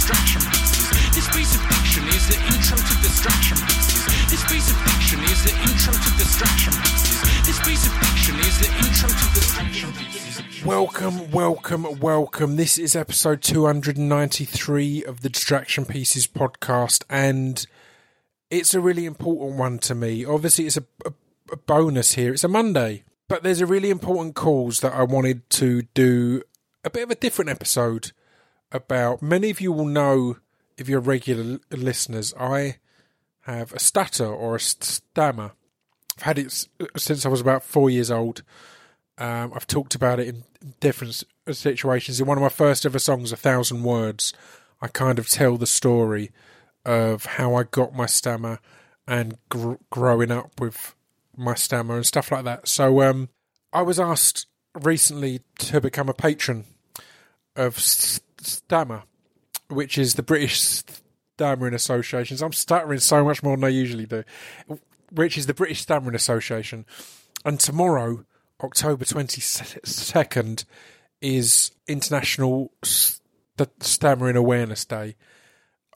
distraction. This piece of is the intro to distraction. This piece of is the intro to distraction. This piece of is the intro to distraction. Welcome, welcome, welcome. This is episode 293 of the Distraction Pieces podcast, and it's a really important one to me. Obviously, it's a, a, a bonus here. It's a Monday, but there's a really important cause that I wanted to do a bit of a different episode about. Many of you will know, if you're regular listeners, I have a stutter or a stammer. I've had it since I was about four years old. Um, I've talked about it in different situations. In one of my first ever songs, A Thousand Words, I kind of tell the story of how I got my stammer and gr- growing up with my stammer and stuff like that. So um, I was asked recently to become a patron of S- STAMMA, which is the British Stammering Association. I'm stuttering so much more than I usually do, which is the British Stammering Association. And tomorrow, October 22nd, is International St- Stammering Awareness Day.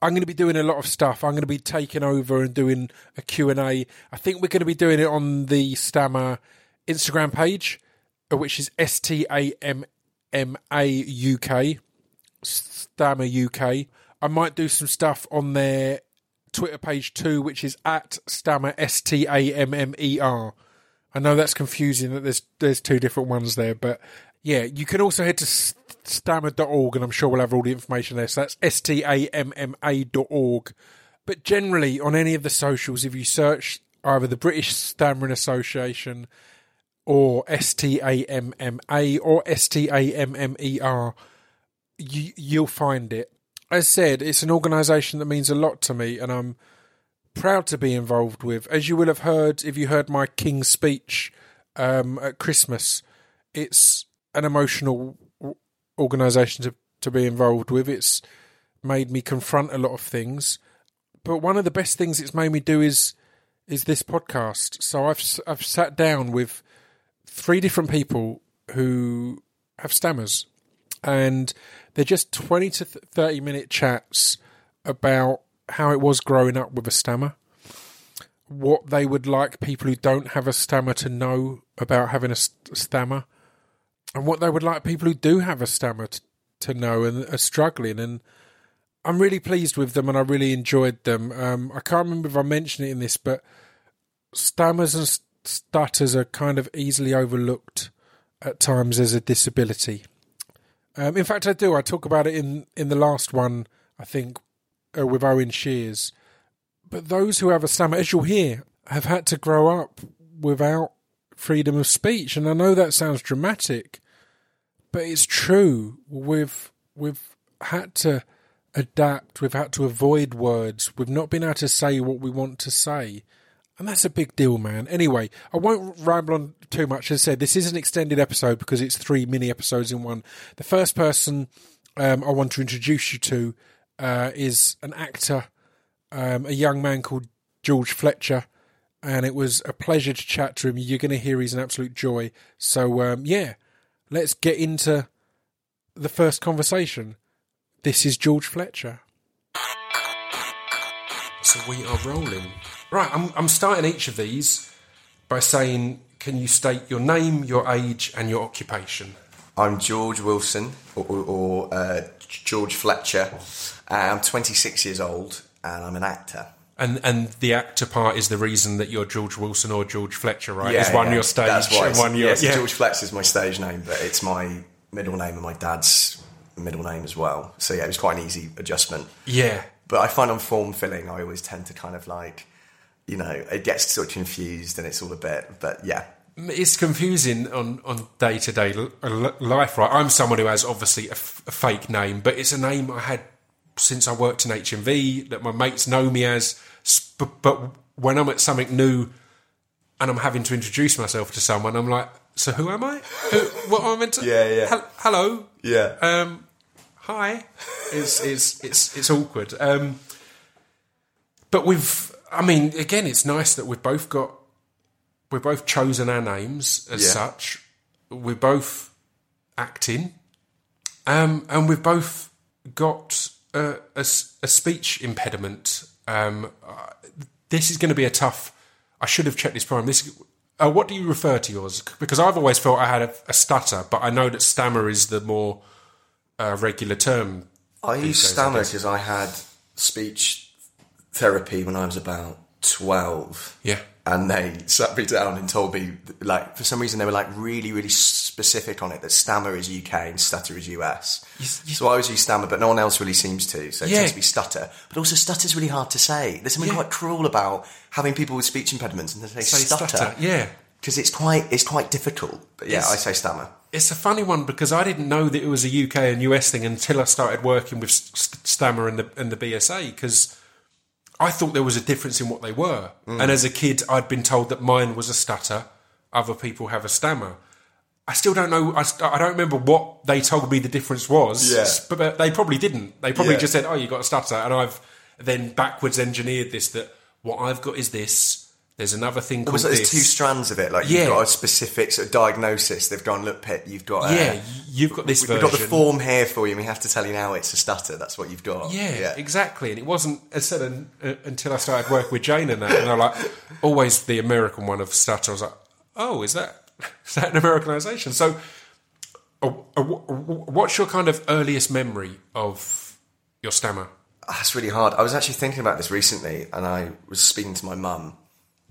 I'm going to be doing a lot of stuff. I'm going to be taking over and doing a Q&A. I think we're going to be doing it on the STAMMA Instagram page, which is S-T-A-M-M-A-U-K, STAMMA UK. I might do some stuff on their Twitter page too, which is at Stammer, S-T-A-M-M-E-R. I know that's confusing that there's there's two different ones there, but yeah, you can also head to s- stamma.org and I'm sure we'll have all the information there. So that's S T A M M A dot org. But generally, on any of the socials, if you search either the British Stammering Association or S T A M M A or S T A M M E R, you, you'll find it. As said, it's an organisation that means a lot to me, and I'm proud to be involved with. As you will have heard, if you heard my King's speech um, at Christmas, it's an emotional organisation to, to be involved with. It's made me confront a lot of things, but one of the best things it's made me do is is this podcast. So I've I've sat down with three different people who have stammers, and they're just twenty to thirty minute chats about how it was growing up with a stammer, what they would like people who don't have a stammer to know about having a stammer, and what they would like people who do have a stammer t- to know and are struggling. And I'm really pleased with them, and I really enjoyed them. Um, I can't remember if I mentioned it in this, but stammers and st- stutters are kind of easily overlooked at times as a disability. Um, in fact, I do. I talk about it in, in the last one, I think, uh, with Owen Sheers. But those who have a stammer, as you'll hear, have had to grow up without freedom of speech. And I know that sounds dramatic, but it's true. We've we've had to adapt. We've had to avoid words. We've not been able to say what we want to say. And that's a big deal, man. Anyway, I won't ramble on too much. As I said, this is an extended episode because it's three mini episodes in one. The first person um, I want to introduce you to uh, is an actor, um, a young man called George Fletcher. And it was a pleasure to chat to him. You're going to hear he's an absolute joy. So, um, yeah, let's get into the first conversation. This is George Fletcher. So we are rolling. Right, I'm, I'm starting each of these by saying, can you state your name, your age, and your occupation? I'm George Wilson, or, or, or uh, George Fletcher. Uh, I'm 26 years old, and I'm an actor. And and the actor part is the reason that you're George Wilson or George Fletcher, right? is one your stage That's why. and one your yeah, so yeah. George Fletcher is my stage name, but it's my middle name and my dad's middle name as well. So yeah, it was quite an easy adjustment. yeah. But I find on form filling, I always tend to kind of like, you know, it gets sort of confused and it's all a bit. But yeah, It's confusing on on day to day life, right? I'm someone who has obviously a, f- a fake name, but it's a name I had since I worked in HMV that my mates know me as. But when I'm at something new and I'm having to introduce myself to someone, I'm like, "So who am I? Who, what am I meant to? Yeah, yeah. Hel- hello, yeah. um, hi. It's it's it's it's awkward. Um, but we've, I mean, again, it's nice that we've both got, we've both chosen our names as Yeah. such. We're both acting, um, and we've both got a speech impediment, um, uh, this is going to be a tough. I should have checked this prior. This, uh, what do you refer to yours? Because I've always felt I had a, a stutter, but I know that stammer is the more uh, regular term. I these used days, I stammer because I had speech therapy when I was about 12. Yeah. And they sat me down and told me, like, for some reason, they were like really, really specific on it that stammer is UK and stutter is US. you- so I always use stammer, but no one else really seems to. So it Yeah. tends to be stutter. But also, stutter is really hard to say. There's something Yeah. quite cruel about having people with speech impediments and they say, Say stutter. stutter, yeah. Because it's quite, it's quite difficult. But yeah, It's- I say stammer. It's a funny one because I didn't know that it was a UK and US thing until I started working with St- St- STAMMA and the and the BSA because I thought there was a difference in what they were. Mm. And as a kid, I'd been told that mine was a stutter, other people have a stammer. I still don't know. I, I don't remember what they told me the difference was. Yeah. but, but they probably didn't. They probably Yeah. just said, "Oh, you got a stutter," and I've then backwards engineered this. That what I've got is this. There's another thing called there's this. two strands of it. Like Yeah. you've got a specific sort of diagnosis. They've gone, look, Pip, you've got. yeah, Uh, you've got this we've version. got the form here for you. and We have to tell you now it's a stutter. That's what you've got. Yeah, exactly. And it wasn't as said uh, until I started working with Jane and that. And I'm like, always the American one of stutter. I was like, oh, is that is that an Americanization? So, uh, uh, wh- wh- what's your kind of earliest memory of your stammer? That's really hard. I was actually thinking about this recently, and I was speaking to my mum.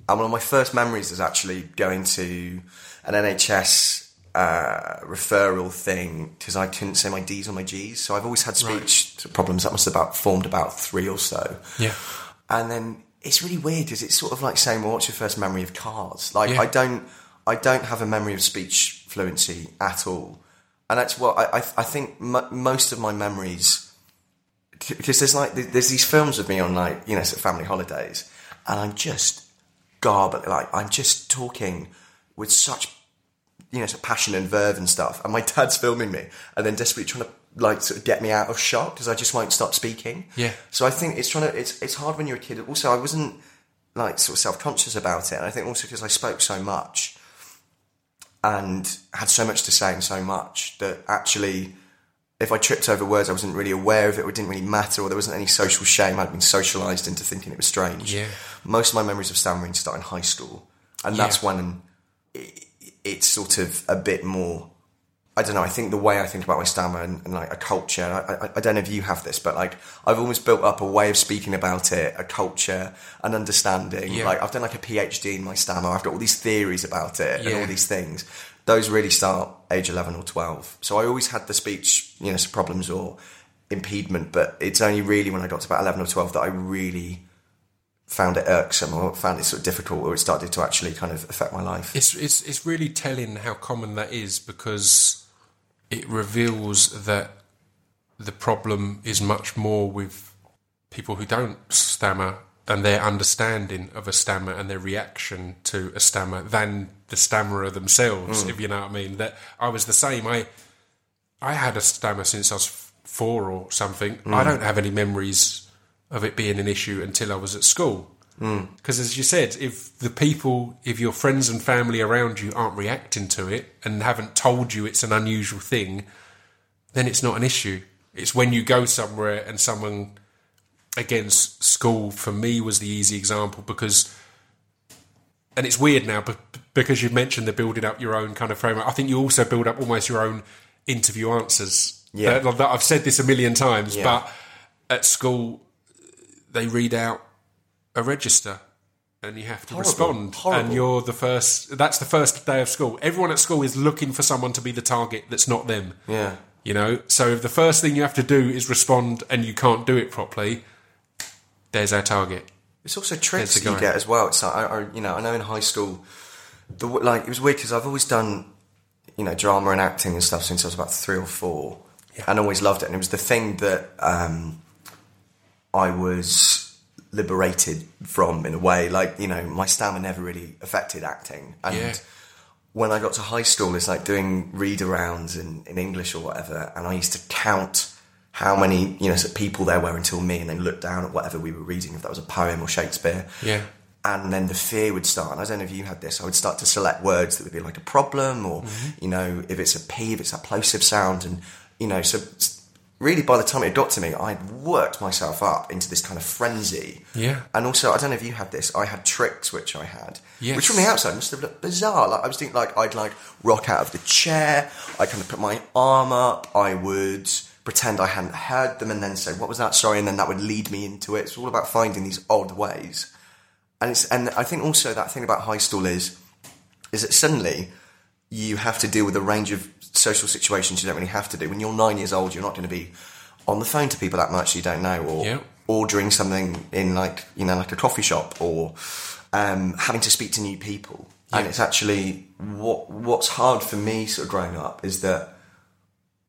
And one of my first memories is actually going to an NHS uh, referral thing because I couldn't say my D's or my G's. So I've always had speech problems. That must have about formed about three or so. Yeah. And then it's really weird because it's sort of like saying, "Well, what's your first memory of cars?" Like Yeah. I don't, I don't have a memory of speech fluency at all, and that's what I, I, I think. M- most of my memories, because there's like there's these films of me on like you know sort of family holidays, and I'm just garbled. Like I'm just talking with such you know, sort of passion and verve and stuff. And my dad's filming me and then desperately trying to like sort of get me out of shot because I just won't stop speaking. Yeah. So I think it's trying to, it's, it's hard when you're a kid. Also, I wasn't like sort of self conscious about it. And I think also because I spoke so much and had so much to say and so much that actually, if I tripped over words, I wasn't really aware of it or it didn't really matter or there wasn't any social shame. I'd been socialized into thinking it was strange. Yeah. Most of my memories of stammering start in high school. And that's Yeah. when it, it's sort of a bit more I don't know. I think the way I think about my stammer and, and like a culture. I, I, I don't know if you have this, but like I've almost built up a way of speaking about it, a culture, an understanding. Yeah. Like I've done like a PhD in my stammer. I've got all these theories about it and all these things. Those really start age eleven or twelve. So I always had the speech, you know, problems or impediment, but it's only really when I got to about eleven or twelve that I really found it irksome or found it sort of difficult, or it started to actually kind of affect my life. It's it's it's really telling how common that is because it reveals that the problem is much more with people who don't stammer and their understanding of a stammer and their reaction to a stammer than the stammerer themselves, hmm. if you know what I mean. That I was the same. I I had a stammer since I was four or something. I hmm. don't have any memories of it being an issue until I was at school. Hmm. Because as you said, if the people, if your friends and family around you aren't reacting to it and haven't told you it's an unusual thing, then it's not an issue. It's when you go somewhere and someone, again, school for me was the easy example because, and it's weird now, but because you've mentioned the building up your own kind of framework, I think you also build up almost your own interview answers. Yeah. Uh, that I've said this a million times, Yeah. but at school they read out a register and you have to Horrible. respond Horrible. and you're the first that's the first day of school everyone at school is looking for someone to be the target that's not them Yeah. you know so if the first thing you have to do is respond and you can't do it properly there's our target It's also tricks that you get as well. It's like, I, I, you know, I know in high school, the like it was weird because I've always done, you know, drama and acting and stuff since I was about three or four, Yeah. and always loved it. And it was the thing that um, I was liberated from in a way. Like you know, my stammer never really affected acting, and Yeah. when I got to high school, it's like doing read arounds in, in English or whatever, and I used to count how many you know people there were until me, and then look down at whatever we were reading, if that was a poem or Shakespeare. Yeah. And then the fear would start. And I don't know if you had this. I would start to select words that would be like a problem, or Mm-hmm. you know, if it's a p, if it's a plosive sound, and you know, so really, by the time it got to me, I'd worked myself up into this kind of frenzy. Yeah. And also, I don't know if you had this. I had tricks which I had, Yes. which from the outside must have looked bizarre. Like I was thinking, like I'd like rock out of the chair. I kind of put my arm up. I would pretend I hadn't heard them, and then say, "What was that?" Sorry, and then that would lead me into it. It's all about finding these odd ways. And it's and I think also that thing about high school is is that suddenly you have to deal with a range of social situations you don't really have to do. When you're nine years old, you're not going to be on the phone to people that much you don't know, or Yeah. ordering something in like you know like a coffee shop, or um, having to speak to new people. And it's actually what what's hard for me sort of growing up is that,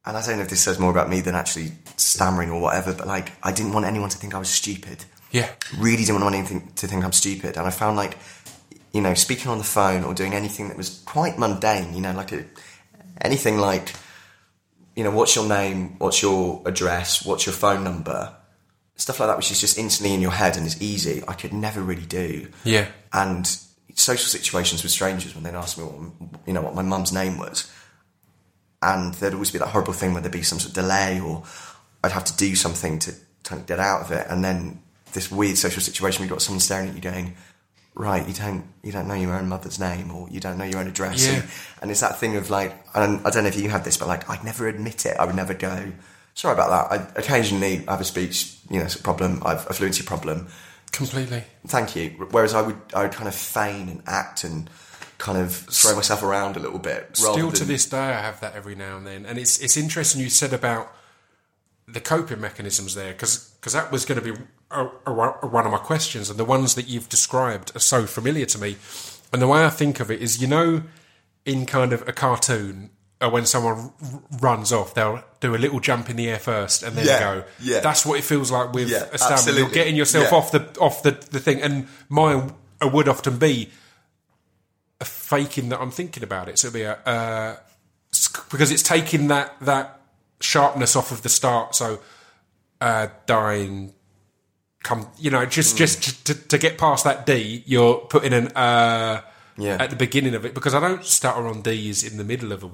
and I don't know if this says more about me than actually stammering or whatever, but like I didn't want anyone to think I was stupid Yeah. really didn't want anything to think I'm stupid. And I found like, you know, speaking on the phone or doing anything that was quite mundane, you know, like a, anything like, you know, what's your name, what's your address, what's your phone number, stuff like that, which is just instantly in your head and is easy. I could never really do. Yeah. And social situations with strangers when they'd ask me what, you know, what my mum's name was. And there'd always be that horrible thing where there'd be some sort of delay or I'd have to do something to kind of get out of it. And then this weird social situation where you've got someone staring at you going, right, you don't, you don't know your own mother's name or you don't know your own address. Yeah. And, and it's that thing of like, and I don't know if you have this, but like, I'd never admit it. I would never go, sorry about that. I occasionally have a speech, you know, problem. I've a fluency problem Completely. thank you. Whereas I would, I would kind of feign and act and kind of throw myself around a little bit. Still to than- this day, I have that every now and then, and it's it's interesting you said about the coping mechanisms there because because that was going to be a, a, a- one of my questions, and the ones that you've described are so familiar to me. And the way I think of it is, you know, in kind of a cartoon, uh, when someone r- runs off, they'll do a little jump in the air first and then Yeah, go. yeah. That's what it feels like with Yeah, a stammer. You're getting yourself Yeah. off the off the, the thing, and mine uh, would often be a faking that I'm thinking about it. So it'd be a uh, because it's taking that that sharpness off of the start. So uh, dying, come, you know, Mm. just just to, to get past that D, you're putting an uh, Yeah. at the beginning of it because I don't stutter on D's in the middle of a,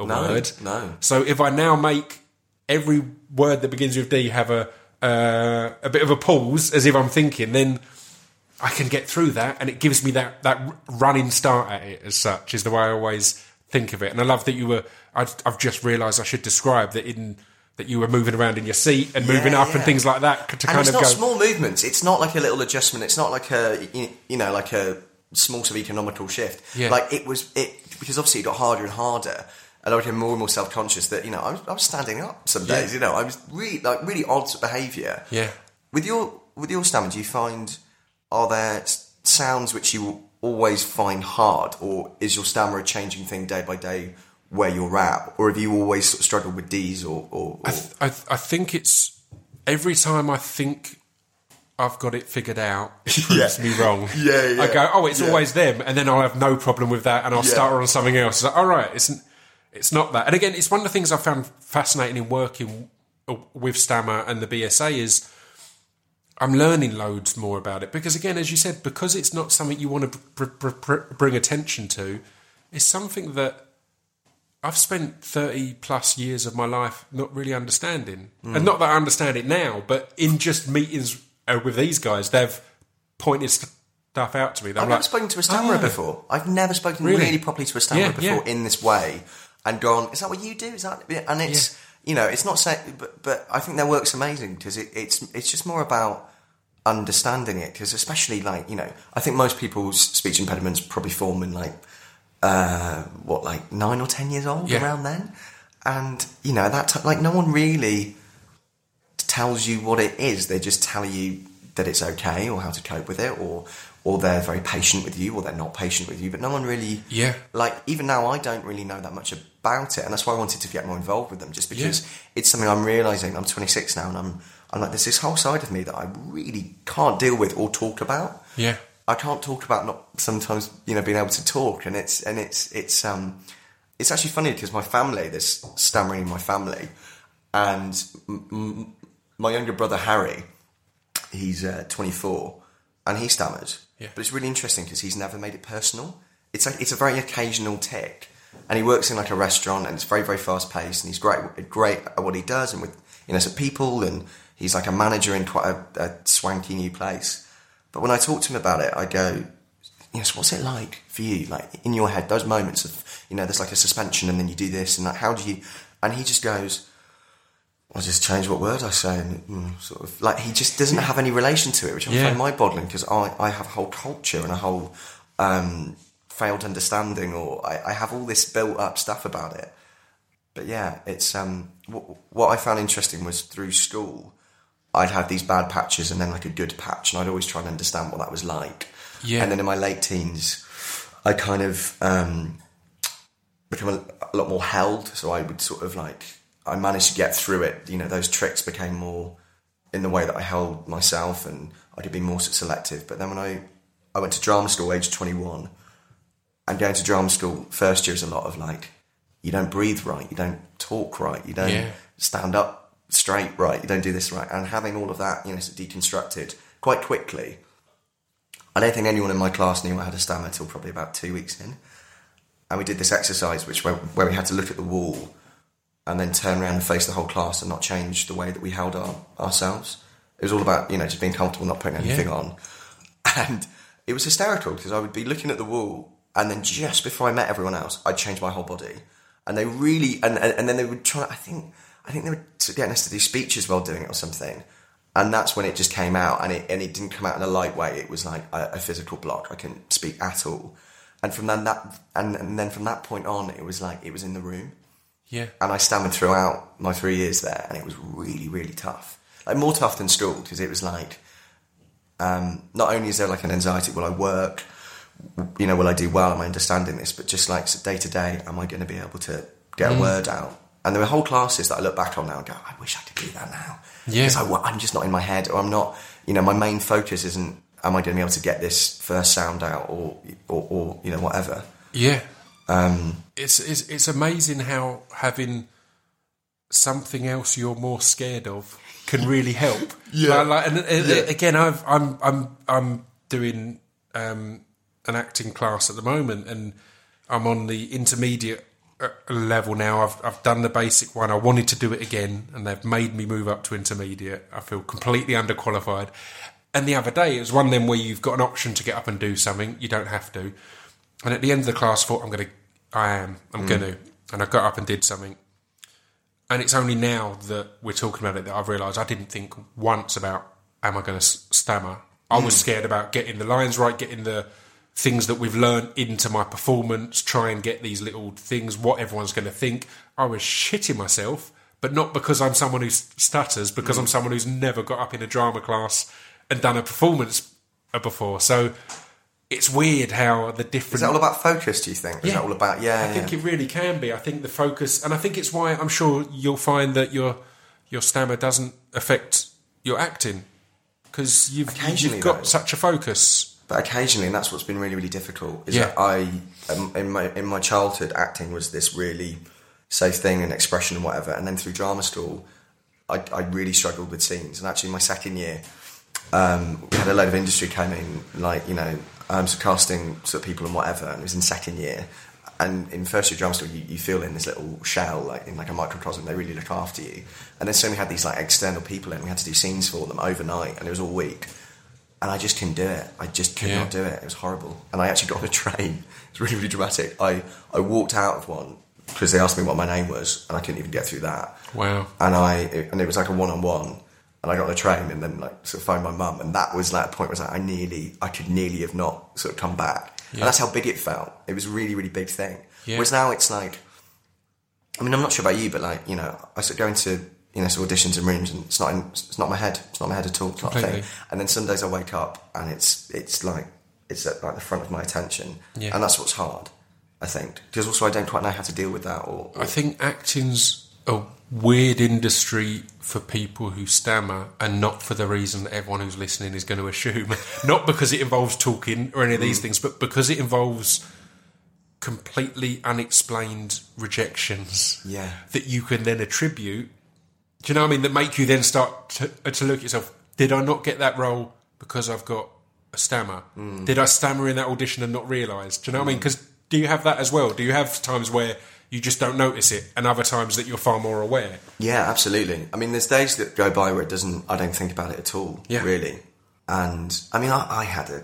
a No, word. no. So if I now make every word that begins with D have a uh, a bit of a pause, as if I'm thinking, then I can get through that, and it gives me that that running start at it. As such, is the way I always think of it. And I love that you were. I've, I've just realised I should describe that in that you were moving around in your seat and moving Yeah, up and things like that to and kind it's of not go. small movements. It's not like a little adjustment. It's not like a you know like a small sort of economical shift. Yeah. Like it was it because obviously it got harder and harder. And I became more and more self conscious that you know I was, I was standing up some days. Yeah. You know I was really like really odd behaviour. Yeah. With your with your stammer, do you find are there sounds which you always find hard, or is your stammer a changing thing day by day where you're at, or have you always sort of struggled with D's or? or, or I, th- I, th- I think it's every time I think I've got it figured out, it proves Yeah. me wrong. Yeah, yeah. I go, oh, it's Yeah. always them, and then I'll have no problem with that, and I'll start on something else. It's like, all right, it's it's not that. And again, it's one of the things I found fascinating in working with STAMMA and the BSA is I'm learning loads more about it because, again, as you said, because it's not something you want to br- br- br- bring attention to, it's something that I've spent 30 plus years of my life not really understanding. And not that I understand it now, but in just meetings uh, with these guys, they've pointed stuff out to me. that I've I'm never like, spoken to a stammerer "Oh." before. I've never spoken Really? really, properly to a stammerer Yeah, before yeah. in this way, and gone. Is that what you do? Is that? And it's you know, it's not saying, but but I think their work's amazing because it, it's it's just more about understanding it. Because especially like you know, I think most people's speech impediments probably form in like uh, what like nine or ten years old Yeah. around then, and you know that t- like no one really tells you what it is. They just tell you that it's okay or how to cope with it, or or they're very patient with you, or they're not patient with you. But no one really, Yeah. Like even now, I don't really know that much about it, and that's why I wanted to get more involved with them, just because Yeah. it's something I'm realizing. I'm 26 now, and I'm I'm like there's this whole side of me that I really can't deal with or talk about. Yeah. I can't talk about not sometimes you know being able to talk, and it's and it's it's um it's actually funny because my family there's stammering in my family, and m- m- my younger brother Harry, he's uh, 24, and he stammers. Yeah. But it's really interesting because he's never made it personal. It's like it's a very occasional tick, and he works in like a restaurant, and it's very very fast paced, and he's great great at what he does, and with you know, some people, and he's like a manager in quite a, a swanky new place. But when I talk to him about it, I go, you know, so what's it like for you? Like in your head, those moments of, you know, there's like a suspension and then you do this and like, how do you, and he just goes, I just change what word I say and mm, sort of like he just doesn't have any relation to it, which I Yeah. find mind-boggling because I, I have a whole culture and a whole um, failed understanding or I, I have all this built up stuff about it. But yeah, it's um, w- what I found interesting was through school, I'd have these bad patches and then like a good patch, and I'd always try and understand what that was like. Yeah. And then in my late teens, I kind of um, become a, a lot more held. So I would sort of like I managed to get through it. You know, those tricks became more in the way that I held myself, and I could be more selective. But then when I I went to drama school, age twenty one, and going to drama school first year is a lot of like you don't breathe right, you don't talk right, you don't Yeah. stand up straight right, you don't do this right, and having all of that, you know, sort of deconstructed quite quickly. I don't think anyone in my class knew I had a stammer till probably about two weeks in and we did this exercise which where, where we had to look at the wall and then turn around and face the whole class and not change the way that we held our, ourselves. It was all about you know just being comfortable, not putting anything Yeah. on, and it was hysterical because I would be looking at the wall and then just before I met everyone else, I'd change my whole body, and they really and and, and then they would try. I think I think they were getting us to do speeches while doing it or something. And that's when it just came out, and it and it didn't come out in a light way. It was like a, a physical block. I couldn't speak at all. And from then that and, and then from that point on, it was like it was in the room Yeah. and I stammered throughout my three years there, and it was really, really tough. Like more tough than school because it was like, um, not only is there like an anxiety, will I work? You know, will I do well? Am I understanding this? But just like day to day, am I going to be able to get a word out? And there were whole classes that I look back on now and go, I wish I could do that now. Yeah. Because I'm just not in my head, or I'm not. You know, my main focus isn't. Am I going to be able to get this first sound out, or or, or you know whatever? Yeah. Um, it's, it's it's amazing how having something else you're more scared of can really help. Yeah. Like, and, and- Yeah. again, I've, I'm I'm I'm doing um, an acting class at the moment, and I'm on the intermediate level now. I've I've done the basic one. I wanted to do it again, and they've made me move up to intermediate. I feel completely underqualified. And the other day, it was one of them where you've got an option to get up and do something. You don't have to. And at the end of the class, I thought, I'm going to, I am, I'm mm. going to. And I got up and did something. And it's only now that we're talking about it that I've realised I didn't think once about, am I going to stammer? I was mm. scared about getting the lines right, getting the things that we've learned into my performance, try and get these little things, what everyone's going to think. I was shitting myself, but not because I'm someone who stutters, because I'm someone who's never got up in a drama class and done a performance uh, before. So it's weird how the different. Is that all about focus? Do you think? Is that all about yeah? I think it really can be. I think the focus, and I think it's why I'm sure you'll find that your your stammer doesn't affect your acting because you've you've got though. such a focus. But occasionally, and that's what's been really, really difficult. Is Yeah. that I, um, in my in my childhood, acting was this really safe thing and expression and whatever. And then through drama school, I, I really struggled with scenes. And actually, my second year, um, we had a load of industry came in, like you know, um, so casting sort of people and whatever. And it was in second year. And in first year drama school, you, you feel in this little shell, like in like a microcosm. They really look after you. And then suddenly we had these like external people in. We had to do scenes for them overnight, and it was all week and I just couldn't do it. I just could Yeah. not do it. It was horrible. And I actually got on a train. It's really, really dramatic. I, I walked out of one because they asked me what my name was, and I couldn't even get through that. Wow. And I and it was like a one on one, and I got on a train and then like sort of phoned my mum, and that was like a point where I was like, I nearly, I could nearly have not sort of come back, and that's how big it felt. It was a really, really big thing. Yeah. Whereas now it's like, I mean, I'm not sure about you, but like you know, I sort of go into you know sort of auditions and rooms, and it's not in, it's not my head, it's not my head at all, it's not a thing. And then some days I wake up and it's it's like it's at like the front of my attention, Yeah. and that's what's hard, I think, because also I don't quite know how to deal with that. Or, or I think acting's a weird industry for people who stammer, and not for the reason that everyone who's listening is going to assume. not because it involves talking or any of Mm. these things, but because it involves completely unexplained rejections. Yeah. that you can then attribute. Do you know what I mean? That make you then start to, uh, to look at yourself. Did I not get that role because I've got a stammer? Mm. Did I stammer in that audition and not realise? Do you know what I mean? Because do you have that as well? Do you have times where you just don't notice it, and other times that you're far more aware. Yeah, absolutely. I mean, there's days that go by where it doesn't. I don't think about it at all. Yeah. really. And I mean, I, I had a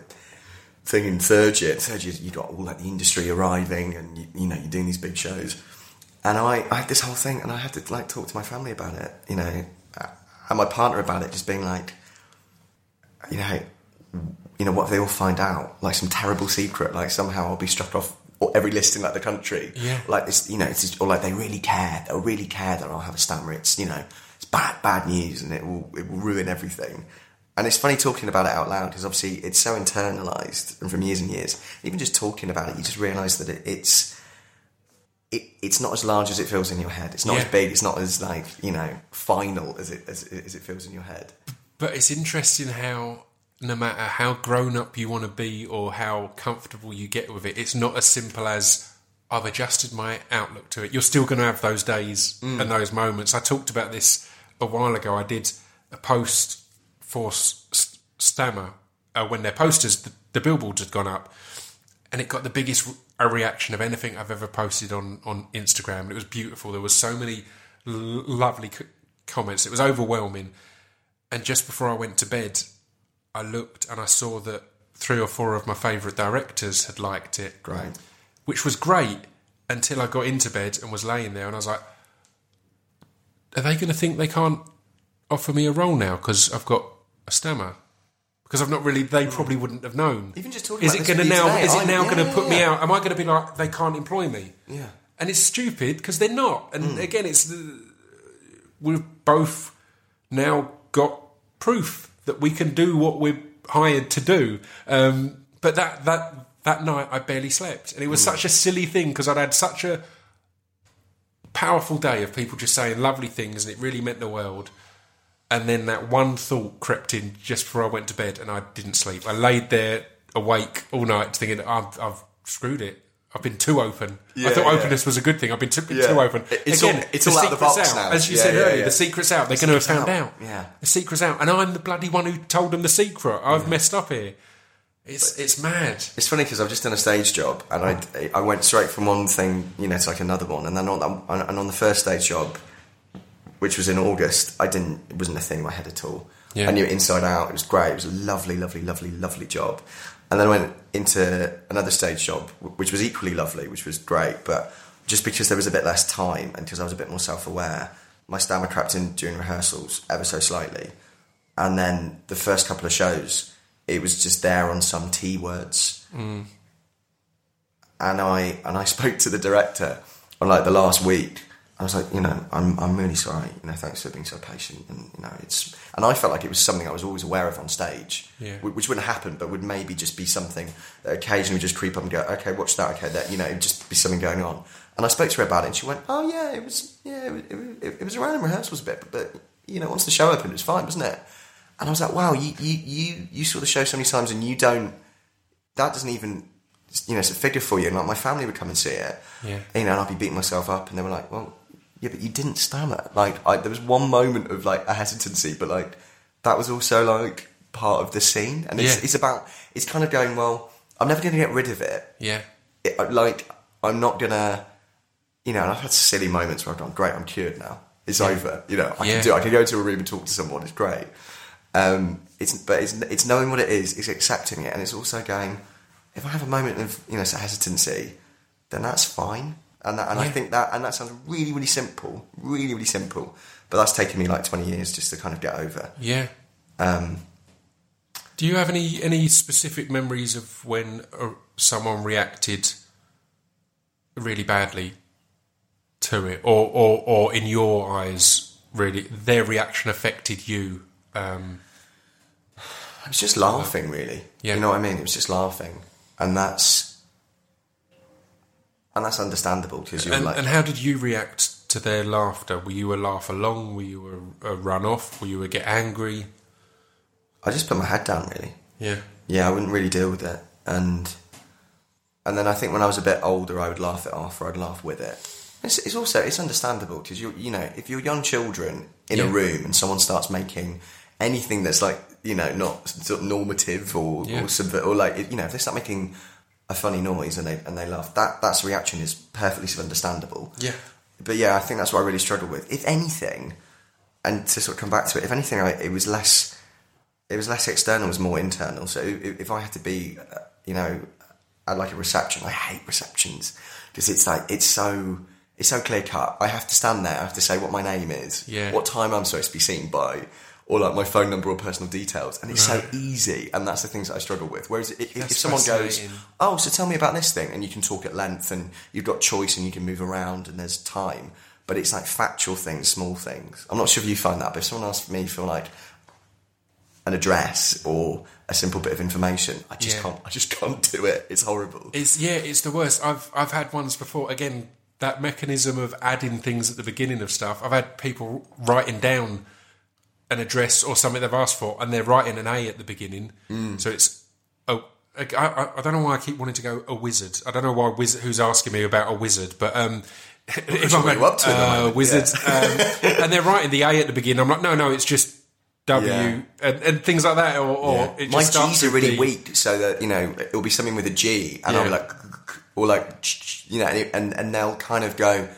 thing in third year. Third year, you got all like the industry arriving, and you, you know, you're doing these big shows. And I, I had this whole thing, and I had to like talk to my family about it. You know, uh, and my partner about it, just being like, you know, you know, what if they all find out? Like some terrible secret, like somehow I'll be struck off every list in like the country. Yeah. Like this, you know, it's just, or like they really care. They'll really care that I'll have a stammer. It's you know, it's bad, bad news, and it will it will ruin everything. And it's funny talking about it out loud because obviously it's so internalized and from years and years. Even just talking about it, you just realise that it, it's it, it's not as large as it feels in your head. It's not Yeah. as big. It's not as like you know final as it as, as it feels in your head. But it's interesting how no matter how grown up you want to be or how comfortable you get with it, it's not as simple as I've adjusted my outlook to it. You're still going to have those days and those moments. I talked about this a while ago. I did a post for STAMMA uh, when their posters, the, the billboards had gone up, and it got the biggest a reaction of anything I've ever posted on on Instagram. And it was beautiful. There was so many l- lovely c- comments. It was overwhelming. And just before I went to bed, I looked and I saw that three or four of my favourite directors had liked it. Great. Which was great until I got into bed and was laying there and I was like, are they going to think they can't offer me a role now because I've got a stammer? Because I've not really, they probably wouldn't have known. Even just talking is about it going to now? today, Is it I'm- now going to put me out? Am I going to be like they can't employ me? Yeah. And it's stupid because they're not. And Hmm. again, it's the, we've both now got proof that we can do what we're hired to do. Um, but that that that night, I barely slept, and it was such a silly thing because I'd had such a powerful day of people just saying lovely things, and it really meant the world. And then that one thought crept in just before I went to bed, and I didn't sleep. I laid there awake all night, thinking, "I've, I've screwed it. I've been too open. I Yeah, thought yeah. openness was a good thing. I've been too, been Yeah. too open. It's all- it's all out of the secret's box out. now. As you said earlier, the secret's out. They're going to have found out. out. Yeah. the secret's out, and I'm the bloody one who told them the secret. I've messed up here. It's it's mad. It's funny because I've just done a stage job and I, I went straight from one thing, you know, to like another one. And then on, that, and on the first stage job, which was in August, I didn't, it wasn't a thing in my head at all. Yeah. I knew it inside out. It was great. It was a lovely, lovely, lovely, lovely job. And then I went into another stage job, which was equally lovely, which was great. But just because there was a bit less time and because I was a bit more self aware, my stammer crept in during rehearsals ever so slightly. And then the first couple of shows, it was just there on some T words. Mm. And I and I spoke to the director on like the last week. I was like, you know, I'm I'm really sorry. You know, thanks for being so patient. And you know, it's and I felt like it was something I was always aware of on stage, Yeah. which wouldn't happen, but would maybe just be something that occasionally would just creep up and go, okay, watch that, okay, that, you know, it'd just be something going on. And I spoke to her about it, and she went, oh yeah, it was, yeah, it was, it was, it was around in rehearsals a bit, but, but you know, once the show opened, it was fine, wasn't it? And I was like, wow, you you you, you saw the show so many times, and you don't that doesn't even you know it's a figure for you and like my family would come and see it Yeah. you know and I'd be beating myself up and they were like well yeah but you didn't stammer like I, there was one moment of like a hesitancy but like that was also like part of the scene and it's, Yeah. it's about it's kind of going well I'm never going to get rid of it. Yeah, it like I'm not gonna you know and I've had silly moments where I've gone great I'm cured now it's over you know I Yeah. can do I can go to a room and talk to someone it's great um, it's but it's it's knowing what it is, it's accepting it, and it's also going. If I have a moment of you know hesitancy, then that's fine, and that, and I think that and that sounds really really simple, really really simple, but that's taken me like twenty years just to kind of get over. yeah. Um, Do you have any any specific memories of when uh, someone reacted really badly to it, or or or in your eyes, really their reaction affected you? Um, I was just laughing, really. Yeah. You know what I mean? It was just laughing, and that's and that's understandable because you're and, like and how did you react to their laughter? Were you a laugh along? Were you a, a run off? Were you a get angry? I just put my head down, really. Yeah, yeah, I wouldn't really deal with it. And and then I think when I was a bit older, I would laugh it off, or I'd laugh with it. It's, it's also it's understandable because you you know if you're young children in a room and someone starts making anything that's like you know not sort of normative or Yeah. or, subver- or like you know if they start making a funny noise and they and they laugh. That that's reaction is perfectly understandable. Yeah. But yeah, I think that's what I really struggled with. If anything, and to sort of come back to it, if anything, I, it was less. It was less external, it was more internal. So if, if I had to be, you know, at like a reception, I hate receptions because it's like it's so it's so clear cut. I have to stand there. I have to say what my name is, Yeah. what time I'm supposed to be seen by, or like my phone number or personal details, and it's Right. so easy. And that's the things that I struggle with. Whereas if, if someone goes, "Oh, so tell me about this thing," and you can talk at length, and you've got choice, and you can move around, and there's time. But it's like factual things, small things. I'm not sure if you find that, but if someone asks me for like an address or a simple bit of information, I just Yeah. can't. I just can't do it. It's horrible. It's yeah, it's the worst. I've I've had ones before. Again, that mechanism of adding things at the beginning of stuff. I've had people writing down an address or something they've asked for, and they're writing an A at the beginning. So it's oh, I, I, I don't know why I keep wanting to go a wizard. I don't know why wizard who's asking me about a wizard, but um. If I'm up to uh, moment, wizard, um, and they're writing the A at the beginning, I'm like, no, no, it's just W, Yeah. and, and things like that, or, or Yeah. it just My G's are really weak, so that you know it'll be something with a G, and be like, or like, you know, and and they'll kind of go,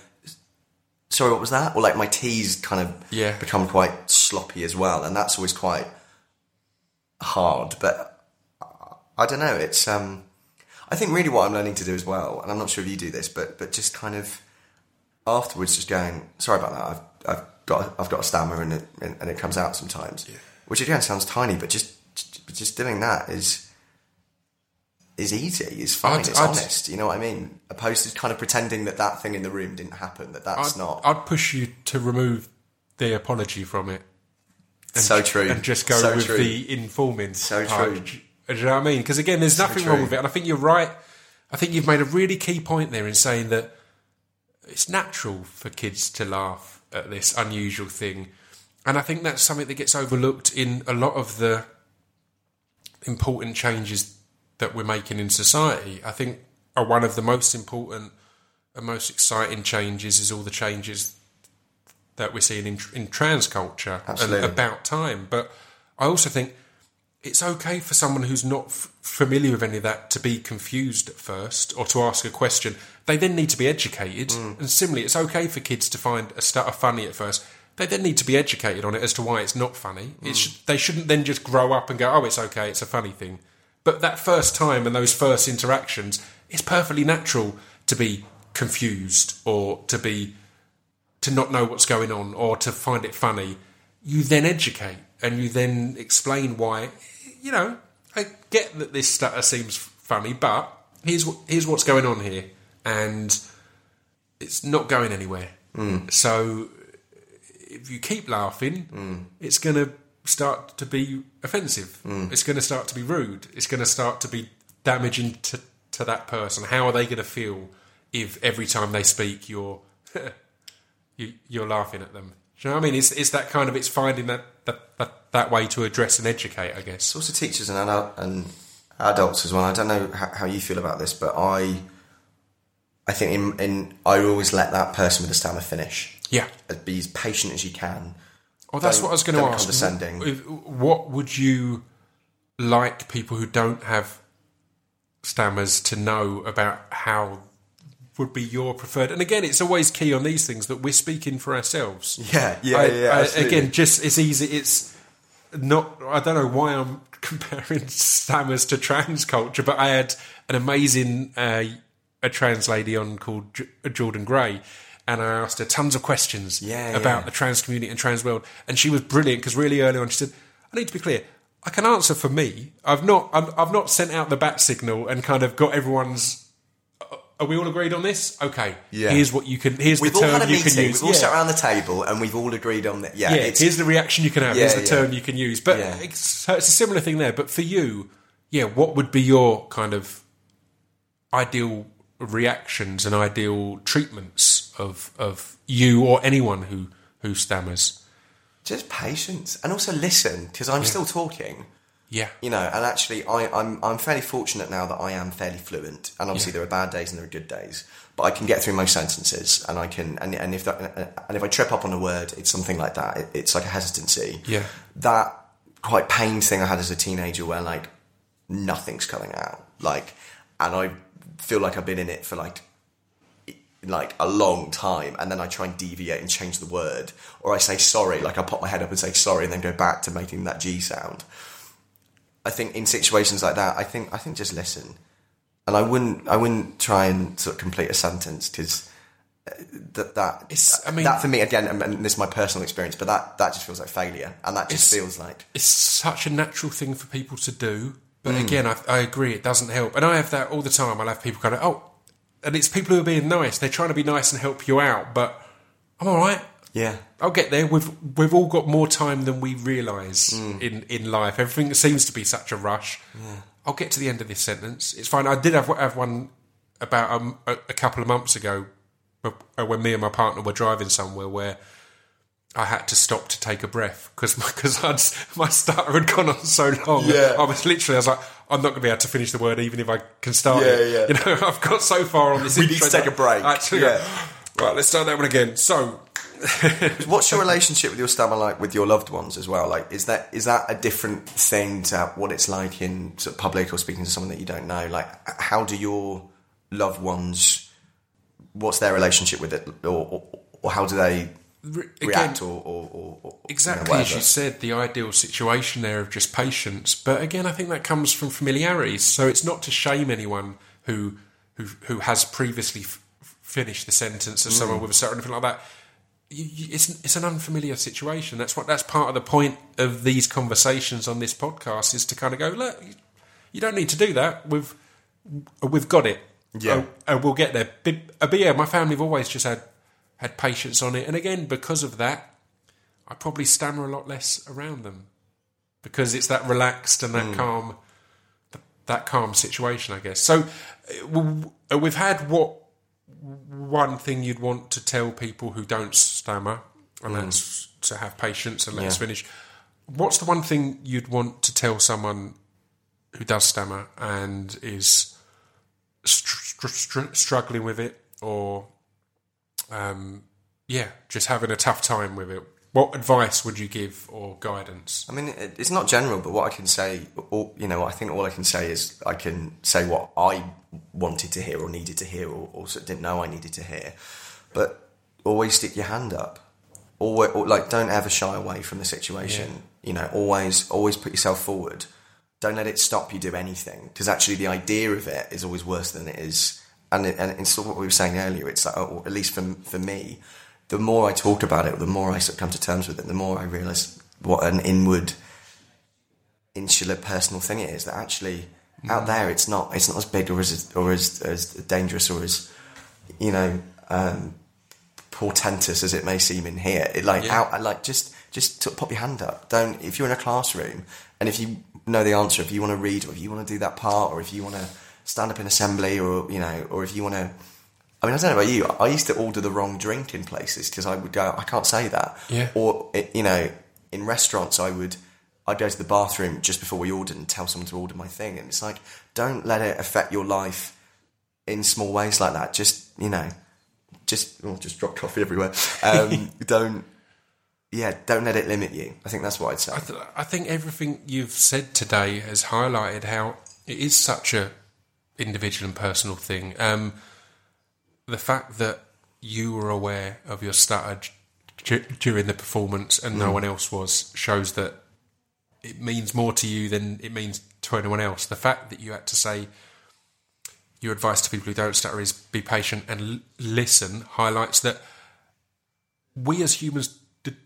sorry, what was that? Or like my T's kind of Yeah. become quite sloppy as well, and that's always quite hard. But I don't know. It's um, I think really what I'm learning to do as well, and I'm not sure if you do this, but but just kind of afterwards, just going, sorry about that. I've I've got I've got a stammer, and it and, and it comes out sometimes, which again sounds tiny, but just just doing that is is easy. Is fine. I'd- it's I'd- honest. You know what I mean? Opposed to kind of pretending that that thing in the room didn't happen. That that's I'd, not I'd push you to remove the apology from it. And, so true. And just go So with true. the informing. So part. true. Do you know what I mean? Because again, there's nothing true. wrong with it. And I think you're right. I think you've made a really key point there in saying that it's natural for kids to laugh at this unusual thing. And I think that's something that gets overlooked in a lot of the important changes that we're making in society. I think are one of the most important and most exciting changes is all the changes that we're seeing in, in trans culture and about time. But I also think it's okay for someone who's not f- familiar with any of that to be confused at first or to ask a question. They then need to be educated. Mm. And similarly, it's okay for kids to find a stuff funny at first. They then need to be educated on it as to why it's not funny. It Mm. sh- they shouldn't then just grow up and go, oh, it's okay, it's a funny thing. But that first time and those first interactions, it's perfectly natural to be confused or to be to not know what's going on or to find it funny, you then educate and you then explain why. You know, I get that this stutter seems funny, but here's what, here's what's going on here, and it's not going anywhere. Hmm. So if you keep laughing, hmm. it's going to start to be offensive. Mm. It's going to start to be rude. It's going to start to be damaging to, to that person. How are they going to feel if every time they speak you're you, you're laughing at them? Do you know what I mean? It's it's that kind of it's finding that that, that, that way to address and educate, I guess. It's also teachers and adult, and adults as well. I don't know how, how you feel about this, but I, I think in, in I always let that person with the stammer finish. Yeah. Be as patient as you can. Well, that's what I was going to ask. condescending. What, what would you like people who don't have stammers to know about how would be your preferred? And again, it's always key on these things that we're speaking for ourselves. Yeah, yeah, I- yeah. I- again, just it's easy. It's not. I don't know why I'm comparing stammers to trans culture, but I had an amazing uh, a trans lady on called J- Jordan Gray. And I asked her tons of questions Yeah, about yeah. the trans community and trans world, and she was brilliant because really early on she said, "I need to be clear. I can answer for me. I've not. I'm, I've not sent out the bat signal and kind of got everyone's. Are we all agreed on this? Okay. Yeah. Here's what you can. Here's We've the term you meeting. can use. We've all Yeah sat around the table and we've all agreed on that. Yeah, yeah, it's, here's the reaction you can have. Here's the term you can use. But Yeah. it's, so it's a similar thing there. But for you, yeah, what would be your kind of ideal reactions and ideal treatments of of you or anyone who who stammers? just patience and also listen because I'm still talking. Yeah, You know, and actually, I, I'm I'm fairly fortunate now that I am fairly fluent. And obviously, there are bad days and there are good days, but I can get through most sentences, and I can. And, and if that, and if I trip up on a word, it's something like that. It, it's like a hesitancy. Yeah. That quite pained thing I had as a teenager, where like nothing's coming out, like, and I feel like I've been in it for like like a long time and then I try and deviate and change the word or I say sorry like I pop my head up and say sorry and then go back to making that G sound I think in situations like that I think I think just listen and I wouldn't I wouldn't try and sort of complete a sentence because uh, that that It's- I mean- that for me again and and this is my personal experience but that that just feels like failure and that just feels like it's such a natural thing for people to do. But Mm. again, I, I agree, it doesn't help. And I have that all the time. I'll have people kind of, oh, and it's people who are being nice. They're trying to be nice and help you out, but I'm all right. yeah I'll get there. We've we've all got more time than we realise Mm. in in life. Everything seems to be such a rush. I'll get to the end of this sentence. It's fine. I did have have one about um, a, a couple of months ago uh, when me and my partner were driving somewhere where I had to stop to take a breath because because I'd my stutter had gone on so long. Yeah. I was literally I was like. I'm not going to be able to finish the word even if I can start Yeah, it. yeah. You know, I've got so far on this. We need to take a break. Actually, Yeah. right. Let's start that one again. So, What's your relationship with your stammer like with your loved ones as well? Like, is that is that a different thing to what it's like in sort of public or speaking to someone that you don't know? Like, how do your loved ones? What's their relationship with it, or, or, or how do they Re- react, again- or, or, or, Exactly you know, as you said, the ideal situation there of just patience. But again, I think that comes from familiarity. So it's not to shame anyone who who who has previously f- finished the sentence of Mm. someone with a certain anything like that. You, you, it's it's an unfamiliar situation. That's what that's part of the point of these conversations on this podcast is to kind of go look. You don't need to do that. We've we've got it. Yeah. Oh, we'll get there. But, uh, but yeah, my family have always just had had patience on it, and again because of that, I probably stammer a lot less around them because it's that relaxed and that calm, that calm situation, I guess. So uh, we've had what one thing you'd want to tell people who don't stammer, and that's to have patience and let us Yeah. finish. What's the one thing you'd want to tell someone who does stammer and is str- str- struggling with it, or um, yeah, just having a tough time with it? What advice would you give or guidance? I mean, it's not general, but what I can say, all, you know, I think all I can say is I can say what I wanted to hear or needed to hear or, or didn't know I needed to hear. But always stick your hand up. Always, or, like, don't ever shy away from the situation. You know, always, always put yourself forward. Don't let it stop you do anything because actually the idea of it is always worse than it is. And it, and it's sort of what we were saying earlier. It's like, or at least for for me, the more I talk about it, the more I sort of come to terms with it, the more I realise what an inward, insular, personal thing it is. That actually out there, it's not it's not as big or as or as as dangerous or as you know um, portentous as it may seem in here. It like Yeah. out like just just of pop your hand up. Don't if you're in a classroom and if you know the answer, if you want to read or if you want to do that part or if you want to stand up in assembly or you know or if you want to. I mean, I don't know about you. I used to order the wrong drink in places because I would go, I can't say that. Yeah. Or you know, in restaurants, I would. I'd go to the bathroom just before we ordered and tell someone to order my thing, and it's like, don't let it affect your life in small ways like that. Just you know, just oh, just drop coffee everywhere. Um, don't, yeah, don't let it limit you. I think that's what I'd say. I, th- I think everything you've said today has highlighted how it is such a individual and personal thing. Um, the fact that you were aware of your stutter d- during the performance and no one else was shows that it means more to you than it means to anyone else. The fact that you had to say your advice to people who don't stutter is be patient and l- listen highlights that we as humans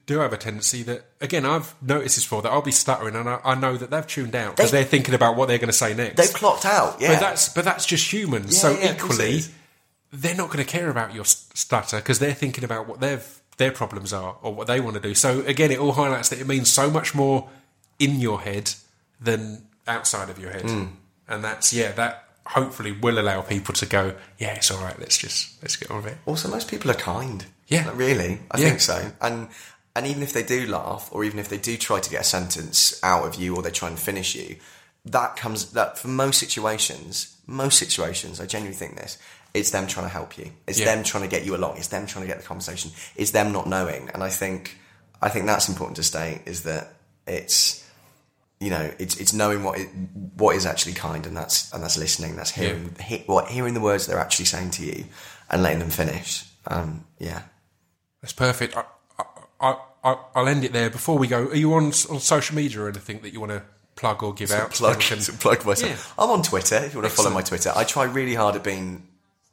do have a tendency that again I've noticed this before that I'll be stuttering and I, I know that they've tuned out because They- are thinking about what they're going to say next. They've clocked out. Yeah, But that's but that's just human. so yeah, course it equally, they're not going to care about your stutter because they're thinking about what their their problems are or what they want to do. So again, it all highlights that it means so much more in your head than outside of your head, Hmm. and that's yeah that hopefully will allow people to go yeah it's all right let's just let's get on with it. Also, most people are kind. Yeah. Like, really, I Yeah. think so. And and even if they do laugh, or even if they do try to get a sentence out of you, or they try and finish you, that comes that for most situations, most situations, I genuinely think this. It's them trying to help you. It's Yeah. them trying to get you along. It's them trying to get the conversation. It's them not knowing. And I think I think that's important to state is that it's you know, it's it's knowing what it, what is actually kind, and that's and that's listening. That's hearing he, what hearing the words they're actually saying to you, and letting them finish. Um, yeah. That's perfect. I, I, I, I'll end it there. Before we go, are you on, on social media or anything that you want to plug or give out? plug, can- um, to plug myself. I'm on Twitter if you want to follow my Twitter. I try really hard at being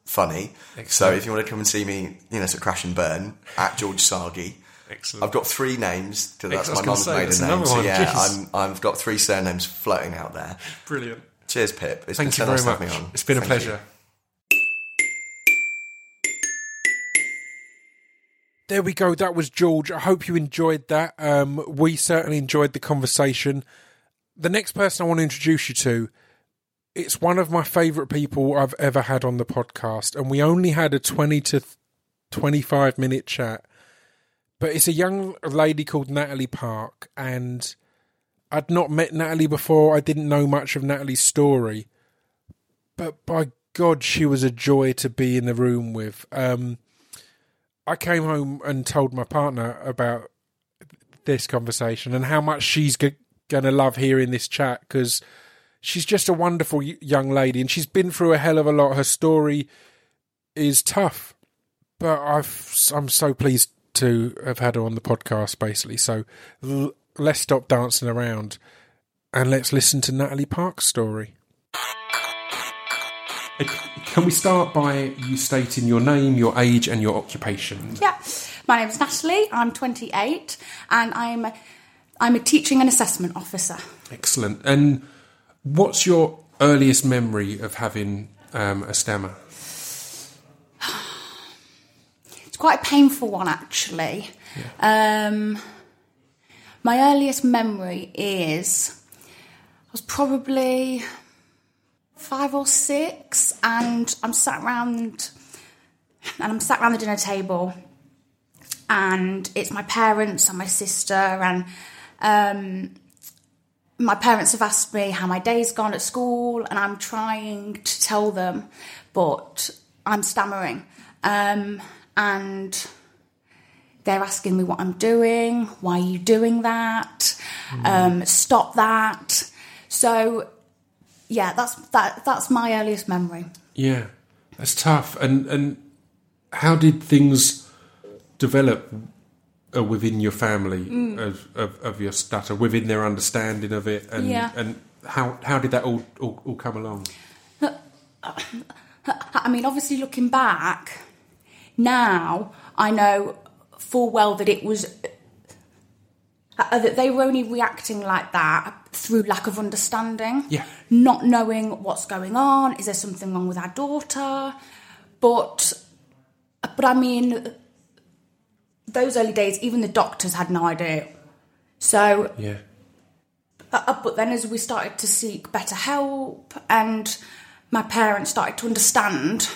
funny. So if you want to come and see me, you know, sort of crash and burn at George Sargi. Excellent. I've got three names because that's my mum's maiden name. So yeah. I'm, I've got three surnames floating out there. Brilliant. Cheers, Pip. It's Thank been you so very nice much. me on. It's been a pleasure. you. There we go. That was George. I hope you enjoyed that. Um, we certainly enjoyed the conversation. The next person I want to introduce you to, it's one of my favourite people I've ever had on the podcast, and we only had a twenty to twenty-five minute chat. But it's a young lady called Natalie Park, and I'd not met Natalie before. I didn't know much of Natalie's story, but by God, she was a joy to be in the room with. Um, I came home and told my partner about this conversation and how much she's g- going to love hearing this chat because she's just a wonderful young lady and she's been through a hell of a lot. Her story is tough, but I've I'm so pleased to have had her on the podcast. Basically, so l- let's stop dancing around and let's listen to Natalie Park's story. Can we start by you stating your name, your age, and your occupation? Yeah, my name is Natalie. I'm 28, and I'm a, I'm a teaching and assessment officer. Excellent. And what's your earliest memory of having um, a stammer? It's quite a painful one, actually. Um, my earliest memory is I was probably five or six, and I'm sat around and I'm sat around the dinner table, and it's my parents and my sister, and um, my parents have asked me how my day's gone at school, and I'm trying to tell them, but I'm stammering, um, and they're asking me what I'm doing, why are you doing that, um, stop that. So, yeah, that's that. That's my earliest memory. Yeah, that's tough. And and how did things develop uh, within your family of, of, of your stutter, within their understanding of it, and Yeah. and how how did that all all, all come along? I mean, obviously, looking back now, I know full well that it was uh, that they were only reacting like that through lack of understanding. Yeah. Not knowing what's going on. Is there something wrong with our daughter? But, but I mean, those early days, even the doctors had no idea. So Yeah, uh, uh, but then as we started to seek better help and my parents started to understand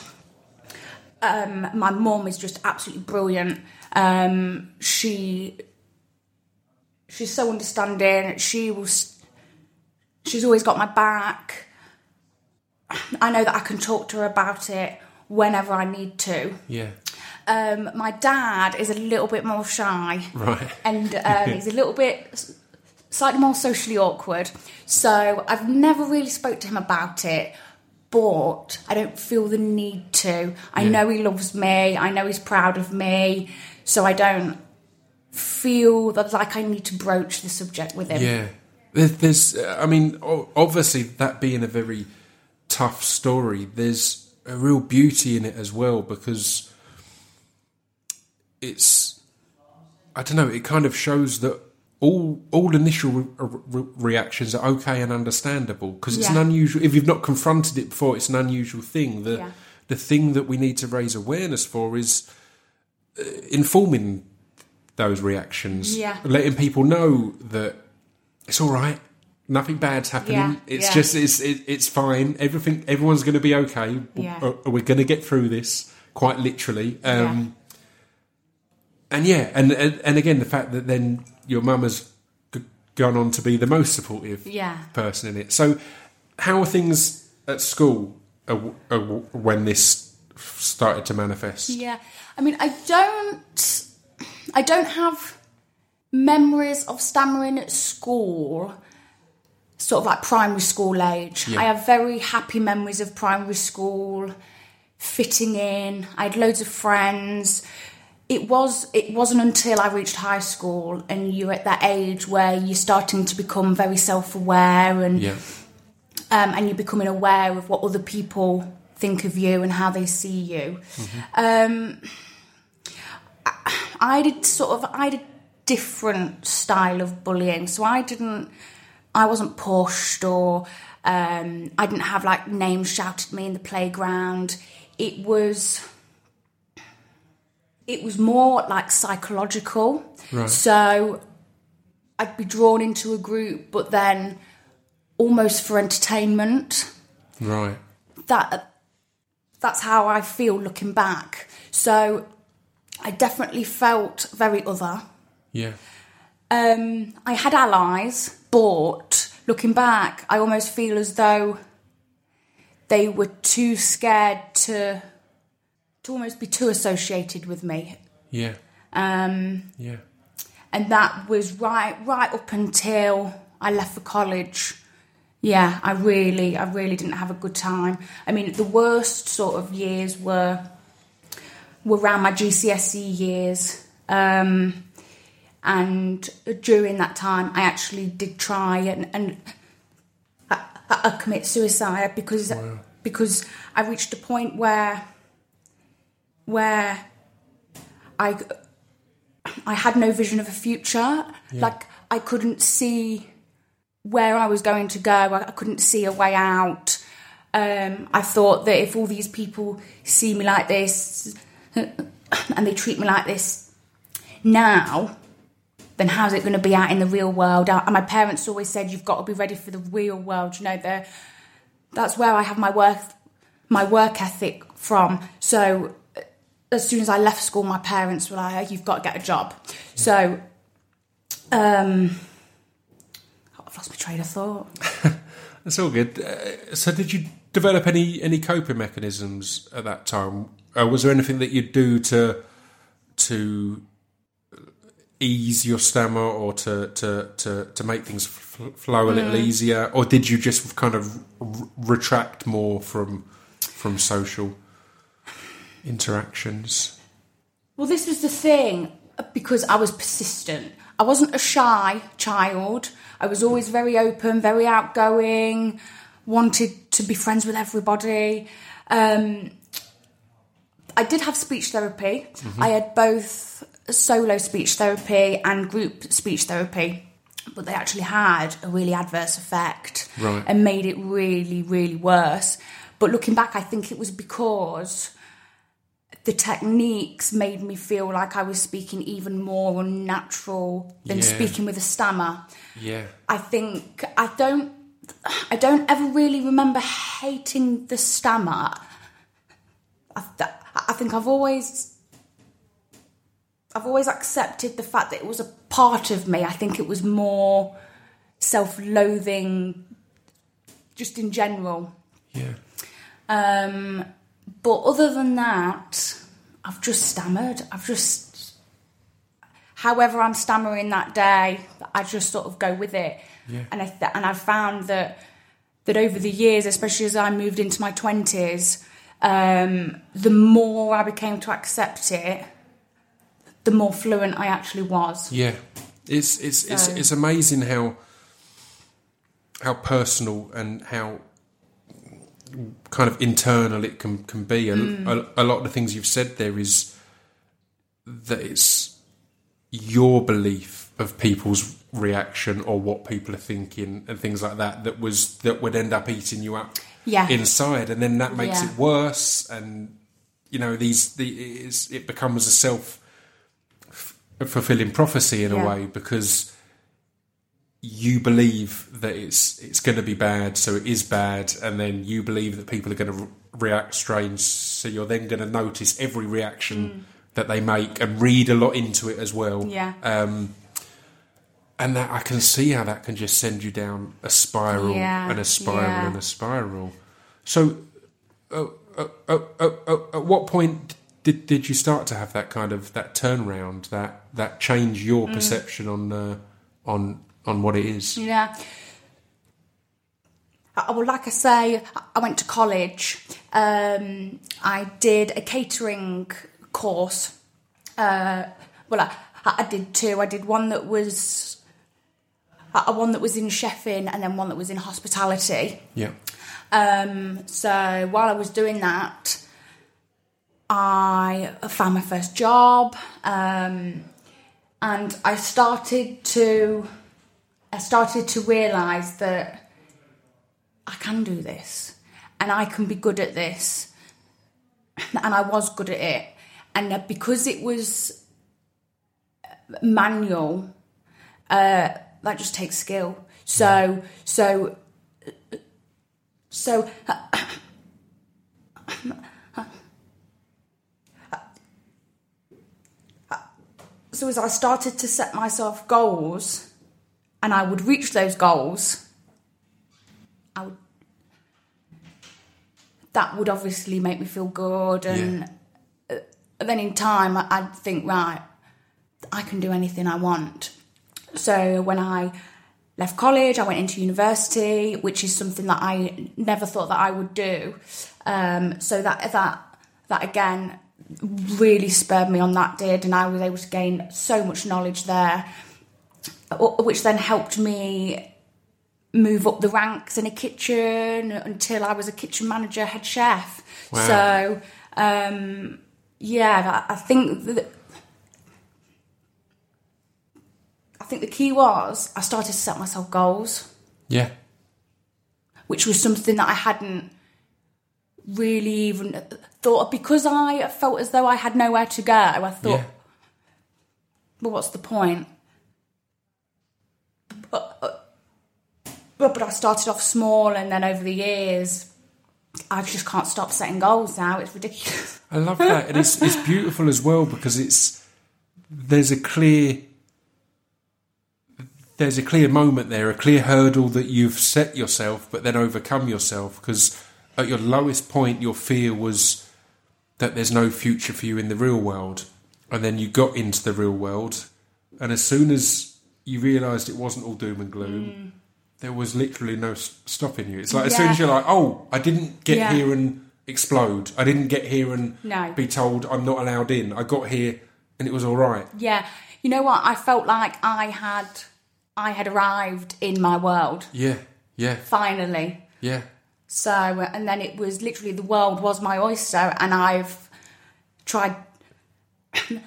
um, my mum is just absolutely brilliant um, she she's so understanding she was she's always got my back i know that i can talk to her about it whenever i need to yeah, um, my dad is a little bit more shy right. and um, he's a little bit slightly more socially awkward. So I've never really spoke to him about it, but I don't feel the need to. I Yeah. know he loves me. I know he's proud of me. So I don't feel that like I need to broach the subject with him. Yeah, there's, there's I mean, obviously that being a very tough story, there's a real beauty in it as well because it's, I don't know, it kind of shows that all all initial re- re- reactions are okay and understandable because it's an unusual. If you've not confronted it before, it's an unusual thing. The Yeah. the thing that we need to raise awareness for is uh, informing those reactions, Yeah. letting people know that it's all right. Nothing bad's happening. Yeah, It's yeah. just it's it, it's fine. Everything everyone's going to be okay. Yeah. Uh, We're going to get through this quite literally. Um, And yeah, and, and and again the fact that then your mum has g- gone on to be the most supportive Yeah. person in it. So how are things at school uh, uh, when this started to manifest? Yeah. I mean, I don't. I don't have memories of stammering at school. sort of like primary school age. Yeah. I have very happy memories of primary school, fitting in. I had loads of friends. It was it wasn't until I reached high school and you're at that age where you're starting to become very self aware and Yeah. um, and you're becoming aware of what other people think of you and how they see you. Um, I, I did sort of I did a different style of bullying, so I didn't I wasn't pushed or um, I didn't have like names shouted at me in the playground. It was it was more like psychological. Right. So I'd be drawn into a group, but then almost for entertainment. Right. That that's how I feel looking back. So I definitely felt very other. Yeah. Um, I had allies, but looking back, I almost feel as though they were too scared to to almost be too associated with me. Yeah. Um, Yeah. and that was right right up until I left for college. Yeah, I really, I really didn't have a good time. I mean, the worst sort of years were were around my GCSE years, um, and during that time, I actually did try and and I, I commit suicide because because I reached a point where where I I had no vision of a future. Like I couldn't see where I was going to go. I, I couldn't see a way out. Um, I thought that if all these people see me like this and they treat me like this now, then how's it going to be out in the real world? Uh, And my parents always said you've got to be ready for the real world. You know, they're- that's where I have my work my work ethic from. So uh, as soon as I left school, my parents were like, "You've got to get a job." So, um, I've lost my train of thought. That's all good. Uh, so, did you develop any any coping mechanisms at that time? Uh, was there anything that you'd do to to ease your stammer or to to to, to make things f- flow a little easier, or did you just kind of r- retract more from from social interactions? Well, this was the thing because I was persistent. I wasn't a shy child. I was always very open, very outgoing, wanted to be friends with everybody. Um, I did have speech therapy. I had both solo speech therapy and group speech therapy, but they actually had a really adverse effect Right. and made it really, really worse. But looking back, I think it was because the techniques made me feel like I was speaking even more unnatural than Yeah. speaking with a stammer. Yeah, I think I don't I don't ever really remember hating the stammer. I, th- I think I've always I've always accepted the fact that it was a part of me. I think it was more self-loathing just in general. yeah, Um, but other than that, I've just stammered. I've just, however I'm stammering that day, I just sort of go with it. Yeah. And I th- and I've found that that over the years, especially as I moved into my twenties, um, the more I became to accept it, the more fluent I actually was. yeah. It's it's it's So- it's amazing how how personal and how kind of internal it can can be. A, a, a lot of the things you've said there is that it's your belief of people's reaction or what people are thinking and things like that that was that would end up eating you up Yeah. inside, and then that makes Yeah. it worse. And you know these the it becomes a self fulfilling prophecy in a way because you believe that it's it's going to be bad, so it is bad, and then you believe that people are going to re- react strange, so you're then going to notice every reaction that they make and read a lot into it as well. Yeah. Um, and that I can see how that can just send you down a spiral Yeah, and a spiral yeah. and a spiral. So, uh, uh, uh, uh, uh, at what point did did you start to have that kind of that turnaround, that that change your Mm. perception on uh, on on what it is? Yeah. I, well, like I say, I went to college. Um, I did a catering course. Uh, well, I, I did two. I did one that was uh, one that was in chefing, and then one that was in hospitality. Yeah. Um, so while I was doing that, I found my first job, um, and I started to I started to realise that I can do this, and I can be good at this, and I was good at it, and because it was manual, uh, that just takes skill. So so so so as I started to set myself goals and I would reach those goals, I would that would obviously make me feel good and uh, then in time I'd think right I can do anything I want. So when I left college, I went into university, which is something that I never thought that I would do. Um, so that that that again really spurred me on. That did, and I was able to gain so much knowledge there, which then helped me move up the ranks in a kitchen until I was a kitchen manager, head chef. Wow. So um, yeah, I I think that. I think the key was I started to set myself goals, Yeah. which was something that I hadn't really even thought of because I felt as though I had nowhere to go. I thought, Yeah. well, what's the point? But, uh, but, but I started off small, and then over the years, I just can't stop setting goals now. It's ridiculous. I love that, and it's it's beautiful as well because it's there's a clear there's a clear moment there, a clear hurdle that you've set yourself, but then overcome yourself because at your lowest point, your fear was that there's no future for you in the real world, and then you got into the real world, and as soon as you realised it wasn't all doom and gloom. Mm. There was literally no stopping you. It's like as soon as you're like, "Oh, I didn't get Yeah. here and explode. I didn't get here and No. be told I'm not allowed in. I got here and it was all right. Yeah, you know what? I felt like I had, I had arrived in my world Yeah, yeah, finally. yeah. So, and then it was literally the world was my oyster, and I've tried, and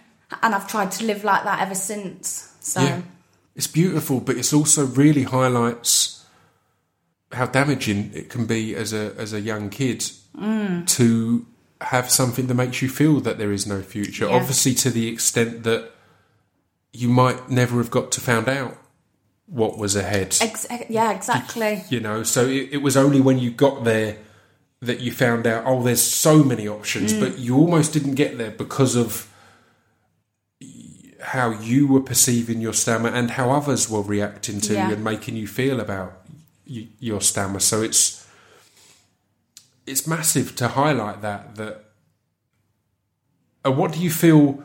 I've tried to live like that ever since. So, Yeah. It's beautiful, but it's also really highlights how damaging it can be as a as a young kid mm. to have something that makes you feel that there is no future. Yeah. Obviously, to the extent that you might never have got to found out what was ahead. ex- yeah, exactly. you know so it, it was only when you got there that you found out oh there's so many options Mm. but you almost didn't get there because of how you were perceiving your stammer and how others were reacting to Yeah. you and making you feel about y- your stammer so it's it's massive to highlight that that and what do you feel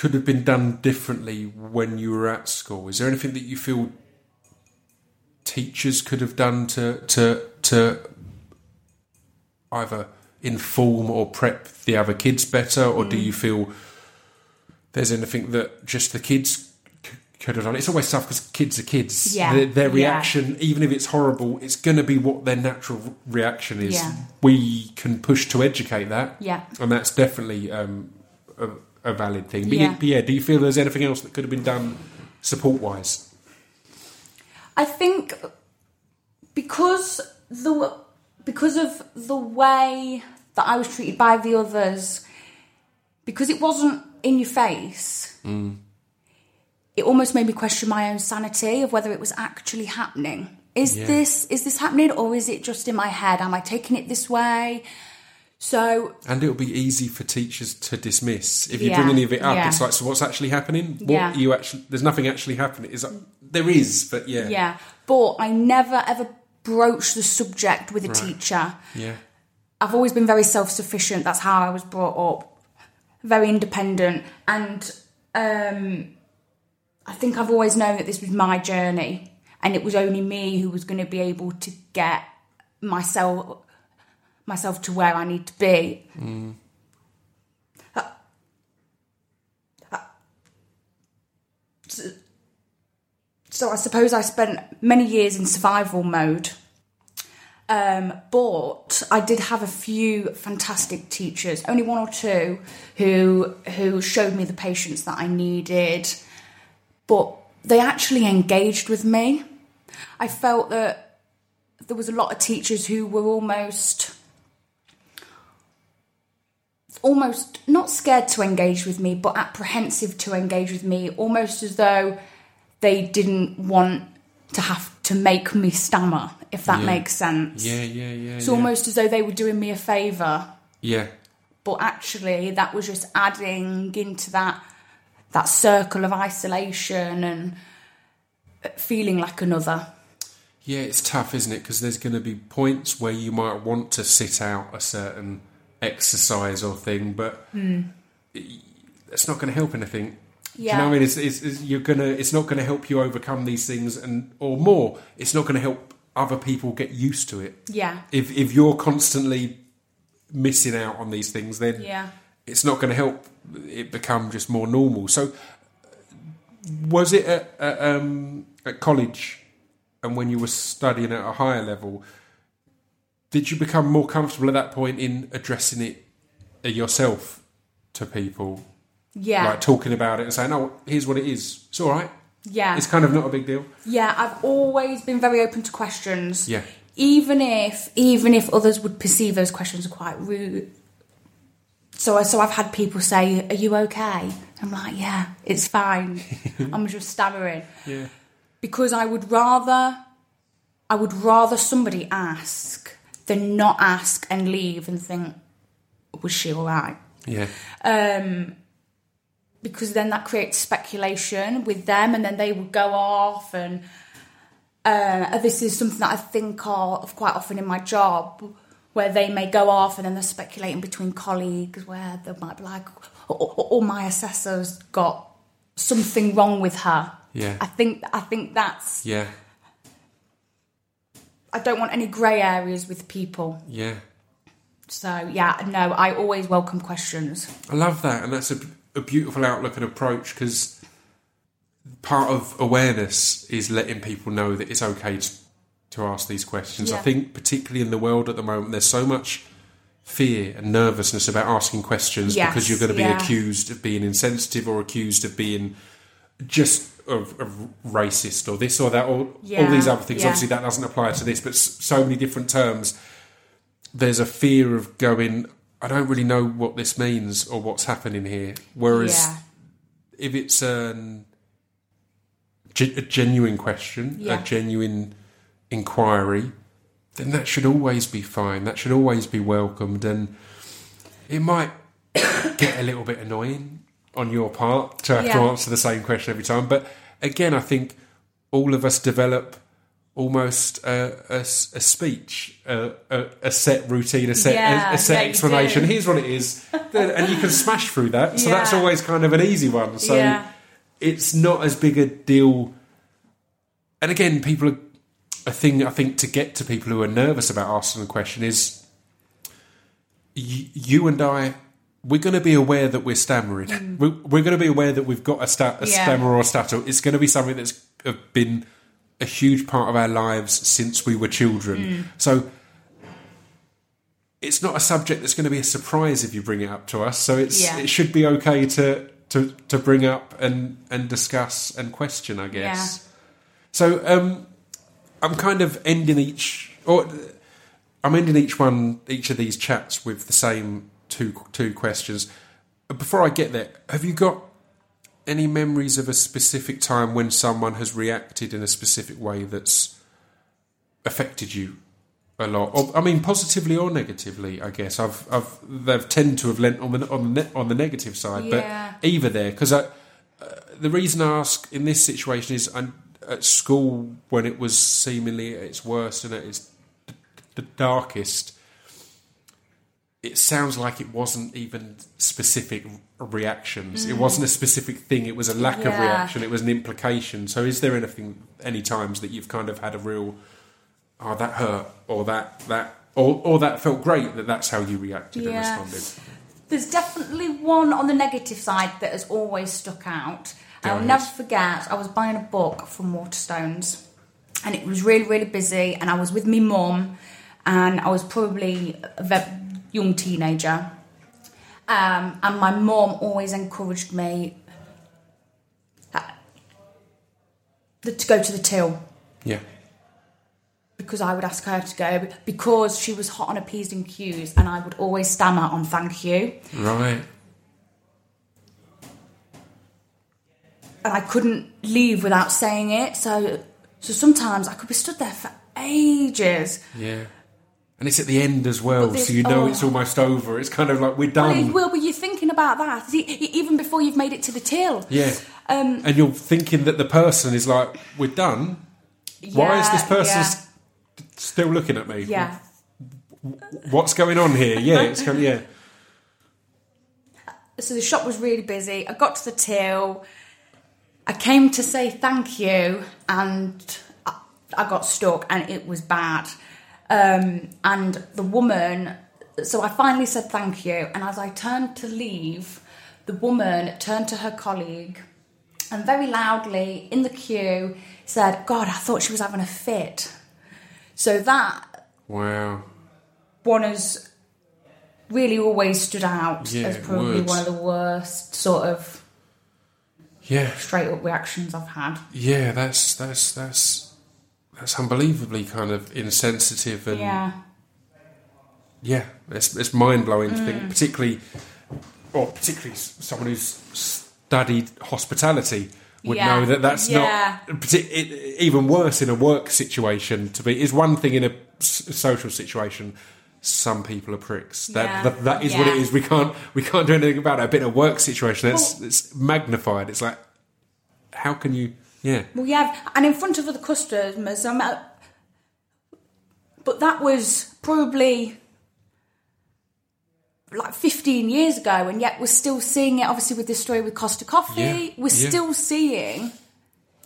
could have been done differently when you were at school is there anything that you feel teachers could have done to to to either inform or prep the other kids better, or do you feel there's anything that just the kids c- could have done? It's always tough because kids are kids. Yeah. Their, their Yeah. reaction, even if it's horrible, it's going to be what their natural reaction is. Yeah. We can push to educate that, Yeah. and that's definitely um, a, a valid thing. But Yeah. yeah. do you feel there's anything else that could have been done support wise? I think because the because of the way that I was treated by the others, because it wasn't in your face, mm. it almost made me question my own sanity of whether it was actually happening. Is Yeah. this is this happening or is it just in my head? Am I taking it this way? So And it'll be easy for teachers to dismiss if you Yeah, bring any of it up. yeah. It's like, so what's actually happening? What Yeah. you actually? There's nothing actually happening. Is there is, but yeah, yeah, but I never ever broached the subject with a Right. teacher. yeah, I've always been very self sufficient. That's how I was brought up. Very independent. And um, I think I've always known that this was my journey. and it was only me who was going to be able to get myself myself to where I need to be. Uh, so, so I suppose I spent many years in survival mode. Um, but I did have a few fantastic teachers, only one or two, who who showed me the patience that I needed. But they actually engaged with me. I felt that there was a lot of teachers who were almost almost not scared to engage with me, but apprehensive to engage with me, almost as though they didn't want to have to make me stammer, if that Yeah. makes sense. Yeah, yeah, yeah. It's yeah. almost as though they were doing me a favour, Yeah, but actually that was just adding into that that circle of isolation and feeling like another. yeah. It's tough, isn't it? Because there's going to be points where you might want to sit out a certain exercise or thing, but it's not going to help anything. Do you know what I mean? It's, it's, it's, you're gonna. It's not going to help you overcome these things, and or more. It's not going to help other people get used to it. Yeah. If if you're constantly missing out on these things, then Yeah. it's not going to help it become just more normal. So, was it at, at, um, at college and when you were studying at a higher level? Did you become more comfortable at that point in addressing it uh, yourself to people, Yeah. like talking about it and saying, "Oh, here's what it is. It's all right. yeah. It's kind of not a big deal." Yeah, I've always been very open to questions. Yeah. Even if even if others would perceive those questions are quite rude. So I so I've had people say, "Are you okay?" I'm like, "Yeah, it's fine." I'm just stammering Yeah. because I would rather I would rather somebody ask than not ask and leave and think, "Was she all right?" Yeah. um, because then that creates speculation with them, and then they would go off. And uh, this is something that I think of quite often in my job, where they may go off and then they're speculating between colleagues, where they might be like, "Oh, oh, my assessor's got something wrong with her." Yeah. I think I think that's. Yeah. I don't want any grey areas with people. Yeah. So yeah, no, I always welcome questions. I love that, and that's a, a beautiful outlook and approach because part of awareness is letting people know that it's okay to, to ask these questions. I think, particularly in the world at the moment, there's so much fear and nervousness about asking questions Yes, because you're going to be yeah. accused of being insensitive or accused of being just of, of racist or this or that or all these other things. yeah. Obviously, that doesn't apply to this, but so many different terms there's a fear of going, I don't really know what this means or what's happening here. Whereas yeah, if it's an, a genuine question, Yeah. a genuine inquiry, then that should always be fine. That should always be welcomed. And it might get a little bit annoying on your part to have to answer the same question every time. But again, I think all of us develop almost a, speech, a, a, a set routine, a set, Yeah, a, a set yeah, explanation. Here's what it is, and you can smash through that. So that's always kind of an easy one. So Yeah. it's not as big a deal. And again, people are a thing. I think to get to people who are nervous about asking the question is y- you and I. We're going to be aware that we're stammering. We're, we're going to be aware that we've got a, sta- a Mm. Yeah. stammer or a stutter. It's going to be something that's been a huge part of our lives since we were children. Mm. So it's not a subject that's going to be a surprise if you bring it up to us. So it's Yeah. it should be okay to to to bring up and and discuss and question, I guess. So um, I'm kind of ending each or I'm ending each one each of these chats with the same two two questions. Before I get there, have you got any memories of a specific time when someone has reacted in a specific way that's affected you a lot? Or, I mean, positively or negatively? I guess I've, I've they've tend to have lent on the on the on the negative side, Yeah. but either there because uh, the reason I ask in this situation is i at school when it was seemingly at its worst and at its d- d- darkest. It sounds like it wasn't even specific reactions. It wasn't a specific thing. It was a lack of Mm. Reaction. It was an implication. So, is there anything, any times that you've kind of had a real, oh, that hurt, or that that, or or that felt great that that's how you reacted and responded? There's definitely one on the negative side that has always stuck out. I'll never forget, I was buying a book from Waterstones and it was really, really busy and I was with my mum and I was probably a very young teenager. Um, and my mom always encouraged me uh, to go to the till Yeah, because I would ask her to go because she was hot on a P's and Q's and I would always stammer on thank you. right. and I couldn't leave without saying it. So, so sometimes I could be stood there for ages. Yeah. And it's at the end as well, so you know oh. it's almost over. It's kind of like we're done. Will, were you thinking about that even before you've made it to the till? Yeah. Um, and you're thinking that the person is like, we're done. Why is this person yeah. still looking at me? Yeah. What's going on here? Yeah, it's kind of, yeah. So the shop was really busy. I got to the till. I came to say thank you, and I, I got stuck, and it was bad. Um, and the woman, so I finally said thank you, and as I turned to leave, the woman turned to her colleague and very loudly in the queue said, "God, I thought she was having a fit." So that Wow. one has really always stood out Yeah, as probably one of the worst sort of Yeah. straight up reactions I've had. Yeah, that's that's that's that's unbelievably kind of insensitive and Yeah. Yeah, it's, it's mind blowing to Mm. think, particularly, or particularly someone who's studied hospitality would Yeah, know that that's yeah. not it, even worse in a work situation. To be is one thing in a s- social situation. Some people are pricks. That Yeah, that, that is what it is We can't we can't do anything about it. But in a work situation, it's it's magnified. It's like how can you? Yeah, Well, yeah, and in front of other customers, I'm at, but that was probably like 15 years ago, and yet we're still seeing it. Obviously, with this story with Costa Coffee, Yeah, we're yeah. still seeing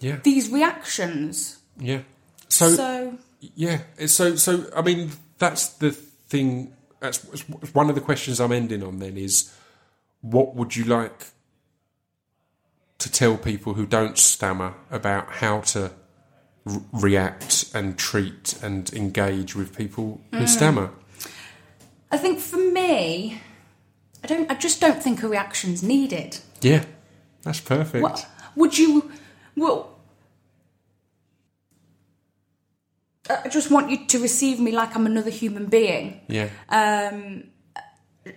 yeah, these reactions. yeah. So, So, Yeah, so so. I mean, that's the thing. That's that's one of the questions I'm ending on. Then is, what would you like to tell people who don't stammer about how to r- react and treat and engage with people who stammer? I think for me, I don't. I just don't think a reaction's needed. Yeah, that's perfect. What would you? Well, I just want you to receive me like I'm another human being. Yeah, Um,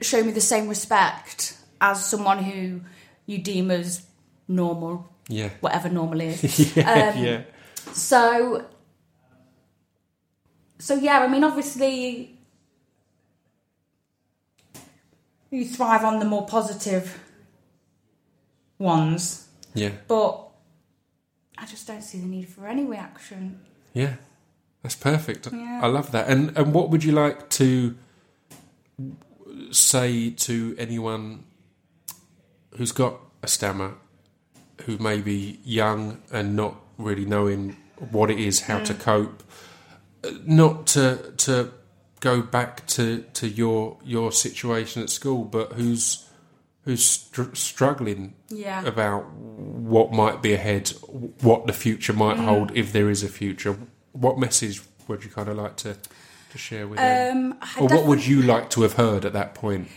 show me the same respect as someone who you deem as normal, yeah, whatever normal is. yeah, um, yeah, So, so yeah, I mean, obviously, you thrive on the more positive ones, yeah, but I just don't see the need for any reaction. yeah. That's perfect. Yeah. I love that. And and what would you like to say to anyone who's got a stammer, who may be young and not really knowing what it is, how to cope, uh, not to to go back to, to your your situation at school, but who's who's str- struggling Yeah. about what might be ahead, what the future might hold if there is a future. What message would you kind of like to to share with them, Um, I or what would you like to have heard at that point?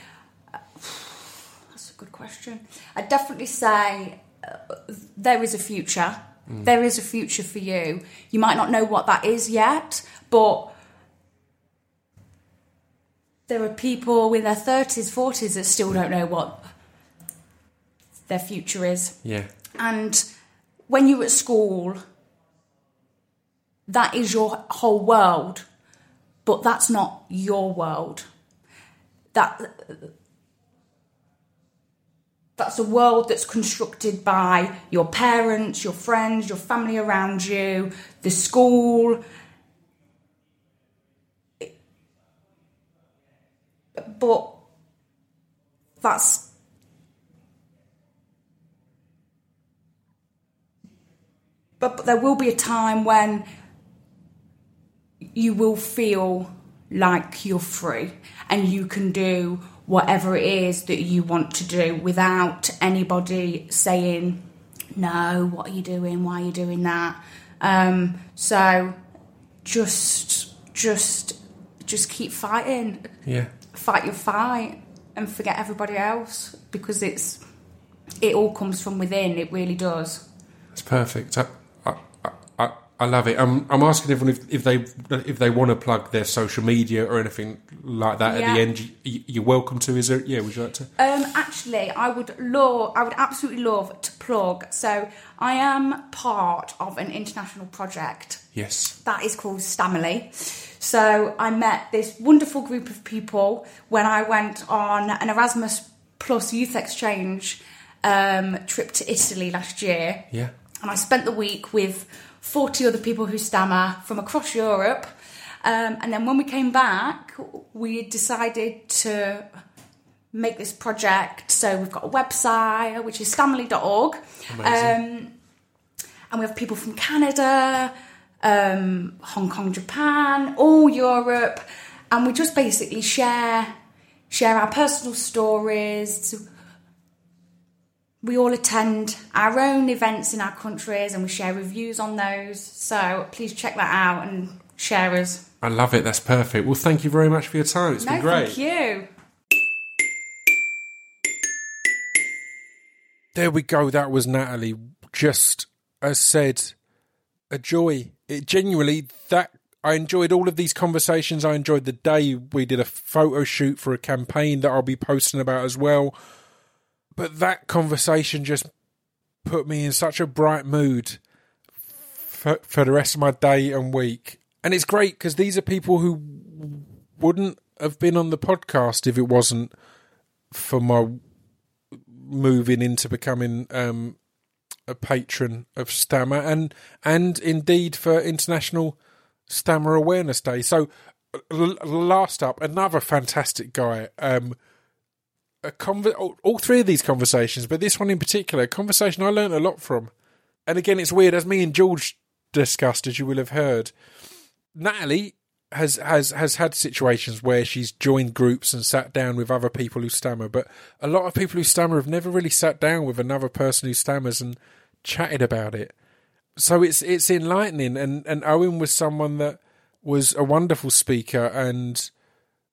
That's a good question. I'd definitely say there is a future. There is a future for you. You might not know what that is yet, but there are people in their 30s, 40s that still don't know what their future is. Yeah, And when you're at school, that is your whole world, but that's not your world. That that's a world that's constructed by your parents, your friends, your family around you, the school. but that's but, but there will be a time when you will feel like you're free and you can do whatever it is that you want to do without anybody saying no what are you doing? Why are you doing that? Um, so just just just keep fighting. Yeah. fight your fight and forget everybody else because it's it all comes from within. It really does. It's perfect. I, I, love it. I'm, I'm asking everyone if, if they if they want to plug their social media or anything like that at the end. You, you're welcome to. Is there? Yeah. Would you like to? Um, actually, I would love, I would absolutely love to plug. So, I am part of an international project Yes. that is called Stamily. So, I met this wonderful group of people when I went on an Erasmus Plus youth exchange um, trip to Italy last year. Yeah. And I spent the week with 40 other people who stammer from across Europe. Um, and then when we came back, we decided to make this project. So we've got a website, which is stamily.org. Um, and we have people from Canada, um, Hong Kong, Japan, all Europe. And we just basically share share our personal stories, we all attend our own events in our countries and we share reviews on those. So please check that out and share us. I love it. That's perfect. Well, thank you very much for your time. It's no, been great. thank you. There we go. That was Natalie. Just as said, a joy. It genuinely that I enjoyed all of these conversations. I enjoyed the day we did a photo shoot for a campaign that I'll be posting about as well. But that conversation just put me in such a bright mood for, for the rest of my day and week. And it's great because these are people who wouldn't have been on the podcast if it wasn't for my moving into becoming um, a patron of STAMMA and and indeed for International Stammer Awareness Day. So last up, another fantastic guy. Um, a conver- all, three of these conversations, but this one in particular, a conversation I learned a lot from. And again, it's weird as me and George discussed, as you will have heard. Natalie has has has had situations where she's joined groups and sat down with other people who stammer, but a lot of people who stammer have never really sat down with another person who stammers and chatted about it. So it's it's enlightening and, and Owen was someone that was a wonderful speaker and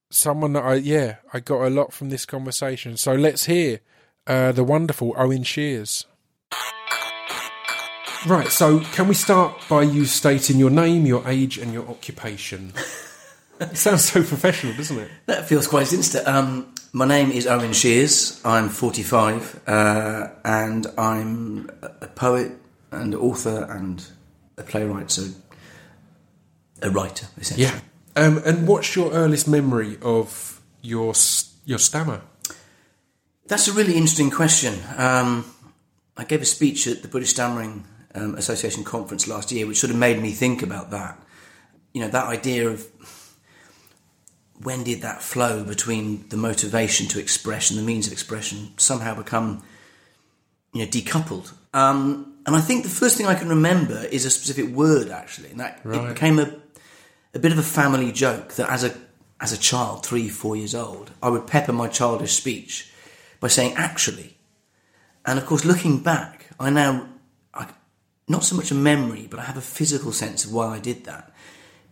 someone that I yeah, I got a lot from this conversation. So let's hear uh, the wonderful Owen Sheers. Right, so can we start by you stating your name, your age, and your occupation? it sounds so professional, doesn't it? That feels quite instant. Um, my name is Owen Sheers. I'm 45, uh, and I'm a poet and author and a playwright, so a writer, essentially. Yeah. Um, and what's your earliest memory of your your stammer? That's a really interesting question. Um, I gave a speech at the British Stammering um, Association conference last year, which sort of made me think about that. You know, that idea of when did that flow between the motivation to express and the means of expression somehow become, you know, decoupled? Um, and I think the first thing I can remember is a specific word, actually, and that Right. it became a, a bit of a family joke that as a as a child, three, four years old, I would pepper my childish speech by saying actually. And of course, looking back, I now, I, not so much a memory, but I have a physical sense of why I did that.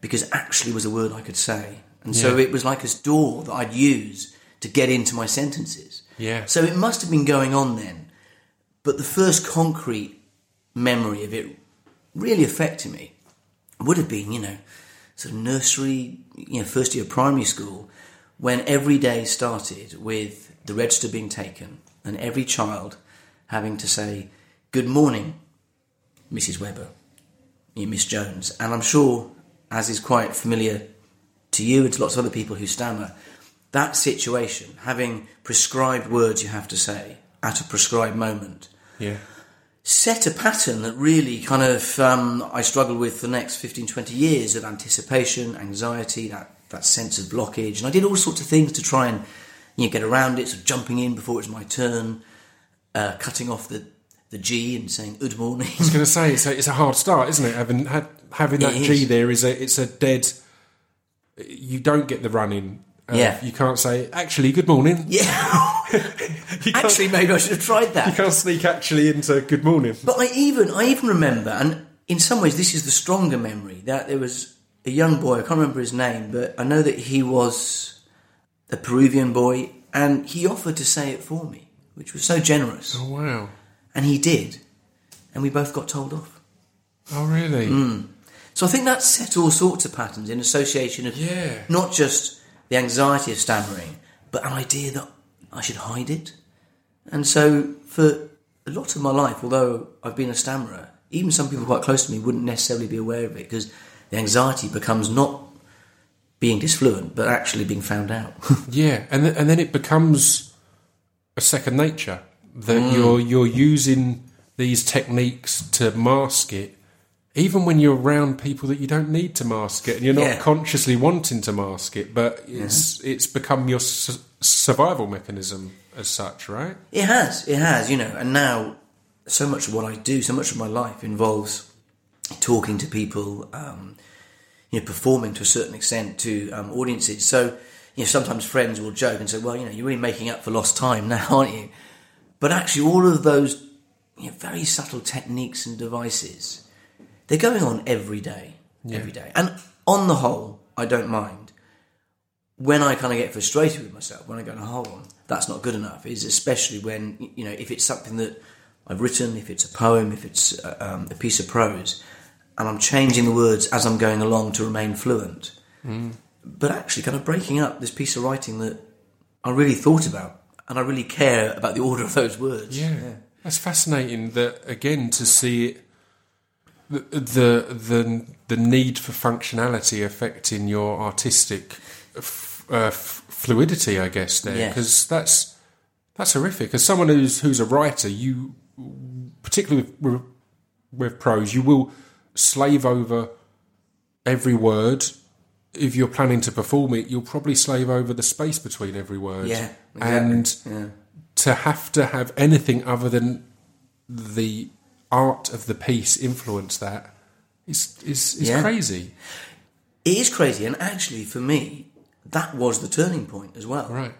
Because actually was a word I could say. And so it was like a door that I'd use to get into my sentences. Yeah. So it must have been going on then. But the first concrete memory of it really affecting me would have been, you know, sort of nursery, you know, first year primary school, when every day started with the register being taken and every child having to say, Good morning, Mrs. Webber, Miss Jones. And I'm sure, as is quite familiar to you and to lots of other people who stammer, that situation, having prescribed words you have to say at a prescribed moment, Yeah. Set a pattern that really kind of um, I struggled with for the next 15, 20 years of anticipation, anxiety, that, that sense of blockage. And I did all sorts of things to try and you get around it, of jumping in before it's my turn, uh, cutting off the, the G and saying good morning. I was going to say it's a, it's a hard start, isn't it? Having had, having that G there is a it's a dead. You don't get the running. Uh, Yeah. you can't say actually good morning. yeah, actually, maybe I should have tried that. you can't sneak actually into good morning. But I even I even remember, and in some ways this is the stronger memory that there was a young boy. I can't remember his name, but I know that he was a Peruvian boy, and he offered to say it for me, which was so generous, Oh wow! and he did, and we both got told off. Oh really? Mm. So I think that set all sorts of patterns in association of Yeah. not just the anxiety of stammering, but an idea that I should hide it. And so for a lot of my life, although I've been a stammerer, even some people quite close to me wouldn't necessarily be aware of it because the anxiety becomes not being disfluent, but actually being found out. Yeah, and th- and then it becomes a second nature that Mm. you're you're using these techniques to mask it, even when you're around people that you don't need to mask it, and you're not Yeah. consciously wanting to mask it, but it's it's become your su- survival mechanism as such, right? It has, it has, you know, and now so much of what I do, so much of my life involves talking to people, um, you know, performing to a certain extent to um, audiences. So, you know, sometimes friends will joke and say, well, you know, you're really making up for lost time now, aren't you? But actually, all of those you know, very subtle techniques and devices, they're going on every day, every day. And on the whole, I don't mind when I kind of get frustrated with myself, when I go, and hold on, that's not good enough, is especially when, you know, if it's something that I've written, if it's a poem, if it's uh, um, a piece of prose, and I'm changing the words as I'm going along to remain fluent, but actually kind of breaking up this piece of writing that I really thought about and I really care about the order of those words. Yeah. That's fascinating. That again to see it, the the the, need for functionality affecting your artistic f- uh, f- fluidity, I guess there Yes. because that's that's horrific. As someone who's who's a writer, you particularly with, with, with prose, you will slave over every word. If you're planning to perform it, you'll probably slave over the space between every word. Yeah, exactly. and Yeah. to have to have anything other than the art of the piece influence that is is, is Yeah. crazy. It is crazy, and actually, for me, that was the turning point as well. Right.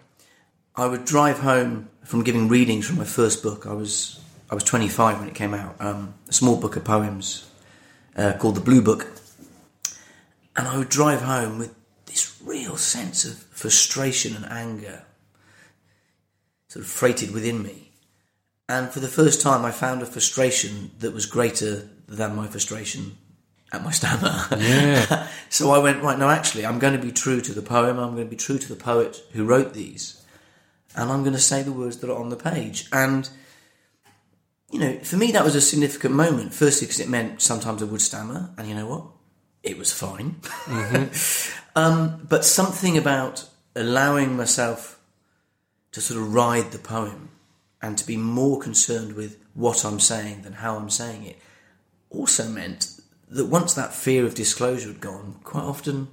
I would drive home from giving readings from my first book. I was I was 25 when it came out. Um, a small book of poems uh, called The Blue Book, and I would drive home with this real sense of frustration and anger, sort of freighted within me. And for the first time, I found a frustration that was greater than my frustration at my stammer. Yeah. So I went, right, no, actually, I'm going to be true to the poem, I'm going to be true to the poet who wrote these, and I'm going to say the words that are on the page. And, you know, for me, that was a significant moment. Firstly, because it meant sometimes I would stammer, and you know what? It was fine. um, but something about allowing myself to sort of ride the poem and to be more concerned with what I'm saying than how I'm saying it also meant that once that fear of disclosure had gone, quite often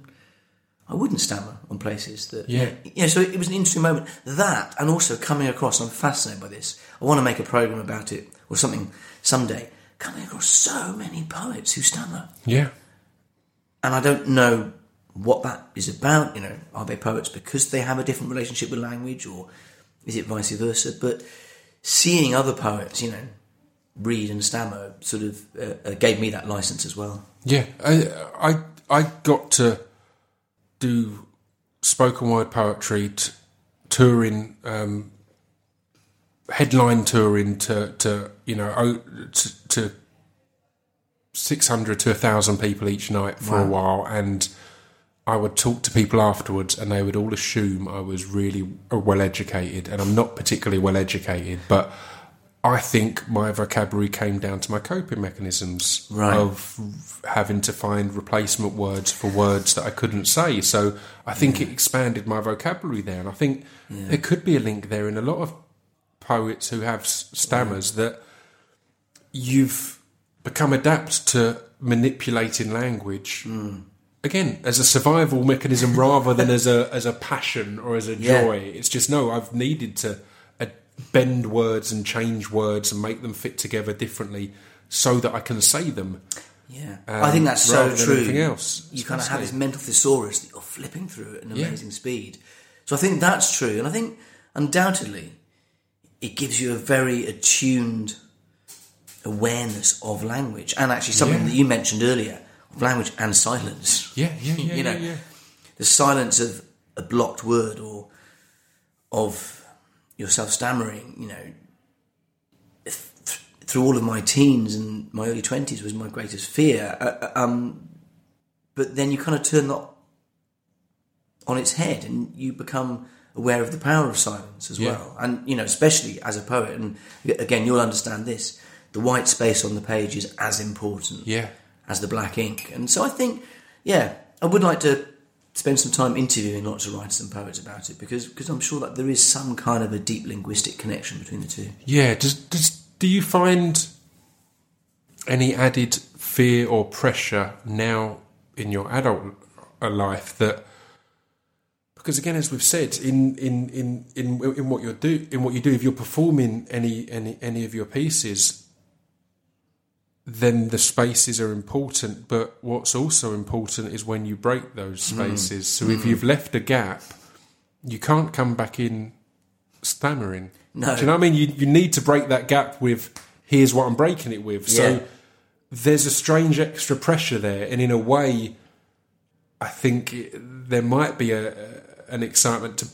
I wouldn't stammer on places that. Yeah. Yeah, so it was an interesting moment. That, and also coming across, I'm fascinated by this. I want to make a program about it or something someday. Coming across so many poets who stammer. Yeah. And I don't know what that is about. You know, are they poets because they have a different relationship with language or is it vice versa? But seeing other poets, you know, read and stammer sort of uh, uh, gave me that license as well. Yeah. I, I I got to do spoken word poetry, t- touring, um, headline touring to to you know o- to, to six hundred to thousand people each night for a while, and I would talk to people afterwards, and they would all assume I was really well educated, and I'm not particularly well educated, but. I think my vocabulary came down to my coping mechanisms Right. of having to find replacement words for words that I couldn't say. So I think it expanded my vocabulary there, and I think there could be a link there in a lot of poets who have stammers that you've become adept to manipulating language mm. Again as a survival mechanism rather than as a as a passion or as a Yeah. joy. It's just no, I've needed to uh, bend words and change words and make them fit together differently so that I can say them. Yeah, Um, I think that's so true. anything else. You kind of have this mental thesaurus that you're flipping through at an Yeah. amazing speed. So I think that's true, and I think undoubtedly it gives you a very attuned awareness of language, and actually something Yeah. that you mentioned earlier language and silence. Yeah, yeah, yeah, you know, yeah, yeah. the silence of a blocked word or of yourself stammering, you know, th- through all of my teens and my early 20s was my greatest fear. Uh, uh, um, but then you kind of turn that on its head and you become aware of the power of silence as Yeah. well. And, you know, especially as a poet, and again, you'll understand this the white space on the page is as important Yeah. As the black ink. And so I think, yeah, I would like to spend some time interviewing lots of writers and poets about it because because I'm sure that there is some kind of a deep linguistic connection between the two. Yeah. Does, does do you find any added fear or pressure now in your adult life that because again, as we've said, in in in in, in what you do in what you do, if you're performing any any any of your pieces, then the spaces are important. But what's also important is when you break those Hmm. spaces. So if you've left a gap, you can't come back in stammering. No. Do you know what I mean? You you need to break that gap with here's what I'm breaking it with. So there's a strange extra pressure there, and in a way, I think it, there might be a, a- an excitement to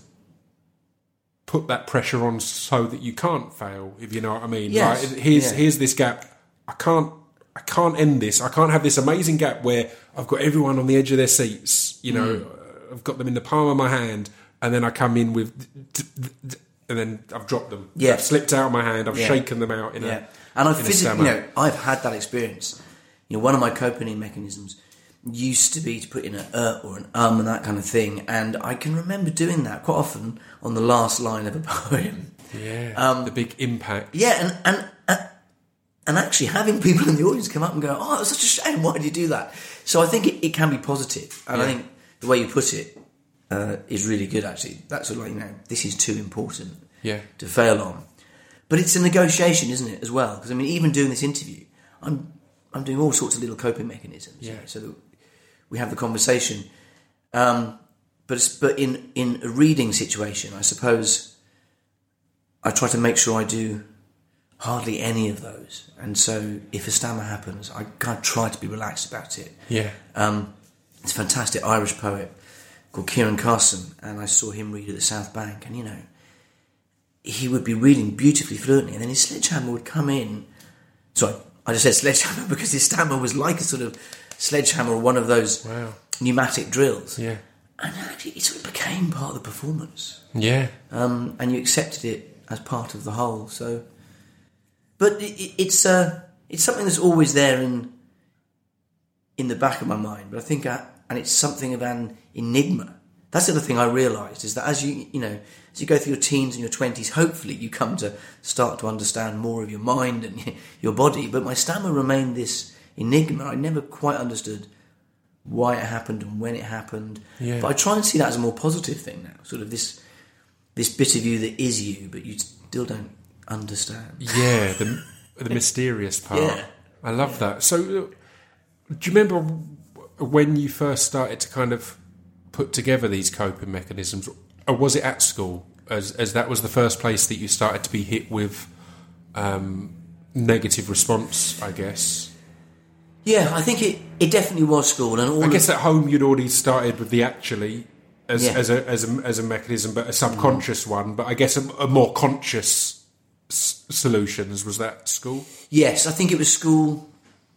put that pressure on so that you can't fail. If you know what I mean. Yes. Right? Here's Yeah. here's this gap. I can't. I can't end this. I can't have this amazing gap where I've got everyone on the edge of their seats. You know, Mm. uh, I've got them in the palm of my hand, and then I come in with, and then I've dropped them. Yeah. I've slipped out of my hand. I've Yeah. shaken them out in Yeah, a. and I've physically, you know, I've had that experience. You know, one of my coping mechanisms used to be to put in an uh or an um and that kind of thing, and I can remember doing that quite often on the last line of a poem. Yeah, Um, the big impact. Yeah, and and and actually having people in the audience come up and go, "Oh, it was such a shame. Why did you do that?" So I think it, it can be positive, and I think the way you put it uh, is really good. Actually, that's sort of like you know, this is too important Yeah. to fail on. But it's a negotiation, isn't it, as well? Because I mean, even doing this interview, I'm I'm doing all sorts of little coping mechanisms. you Yeah. know, so that we have the conversation. Um, but it's, but in in a reading situation, I suppose I try to make sure I do hardly any of those. And so if a stammer happens, I kind of try to be relaxed about it. Yeah, Um, it's a fantastic Irish poet called Ciaran Carson, and I saw him read at the South Bank, and you know, he would be reading beautifully fluently, and then his sledgehammer would come in. Sorry, I just said sledgehammer because his stammer was like a sort of sledgehammer or one of those Wow. pneumatic drills. yeah, And actually, it sort of became part of the performance yeah. um, and you accepted it as part of the whole. So, but it, it, it's uh, it's something that's always there in in the back of my mind. But I think, I, and it's something of an enigma. That's the other thing I realised is that as you you know as you go through your teens and your twenties, hopefully you come to start to understand more of your mind and your body. But my stammer remained this enigma. I never quite understood why it happened and when it happened. Yeah. But I try and see that as a more positive thing now. Sort of this this bit of you that is you, but you still don't understand. Yeah, the the mysterious part. Yeah. I love that. So, do you remember when you first started to kind of put together these coping mechanisms, or was it at school? As as that was the first place that you started to be hit with um, negative response, I guess. Yeah, I think it, it definitely was school, and all I guess at home you'd already started with the actually as Yeah. as a as a as a mechanism, but a subconscious one. But I guess a, a more conscious s- solutions was that school. yes, I think it was school,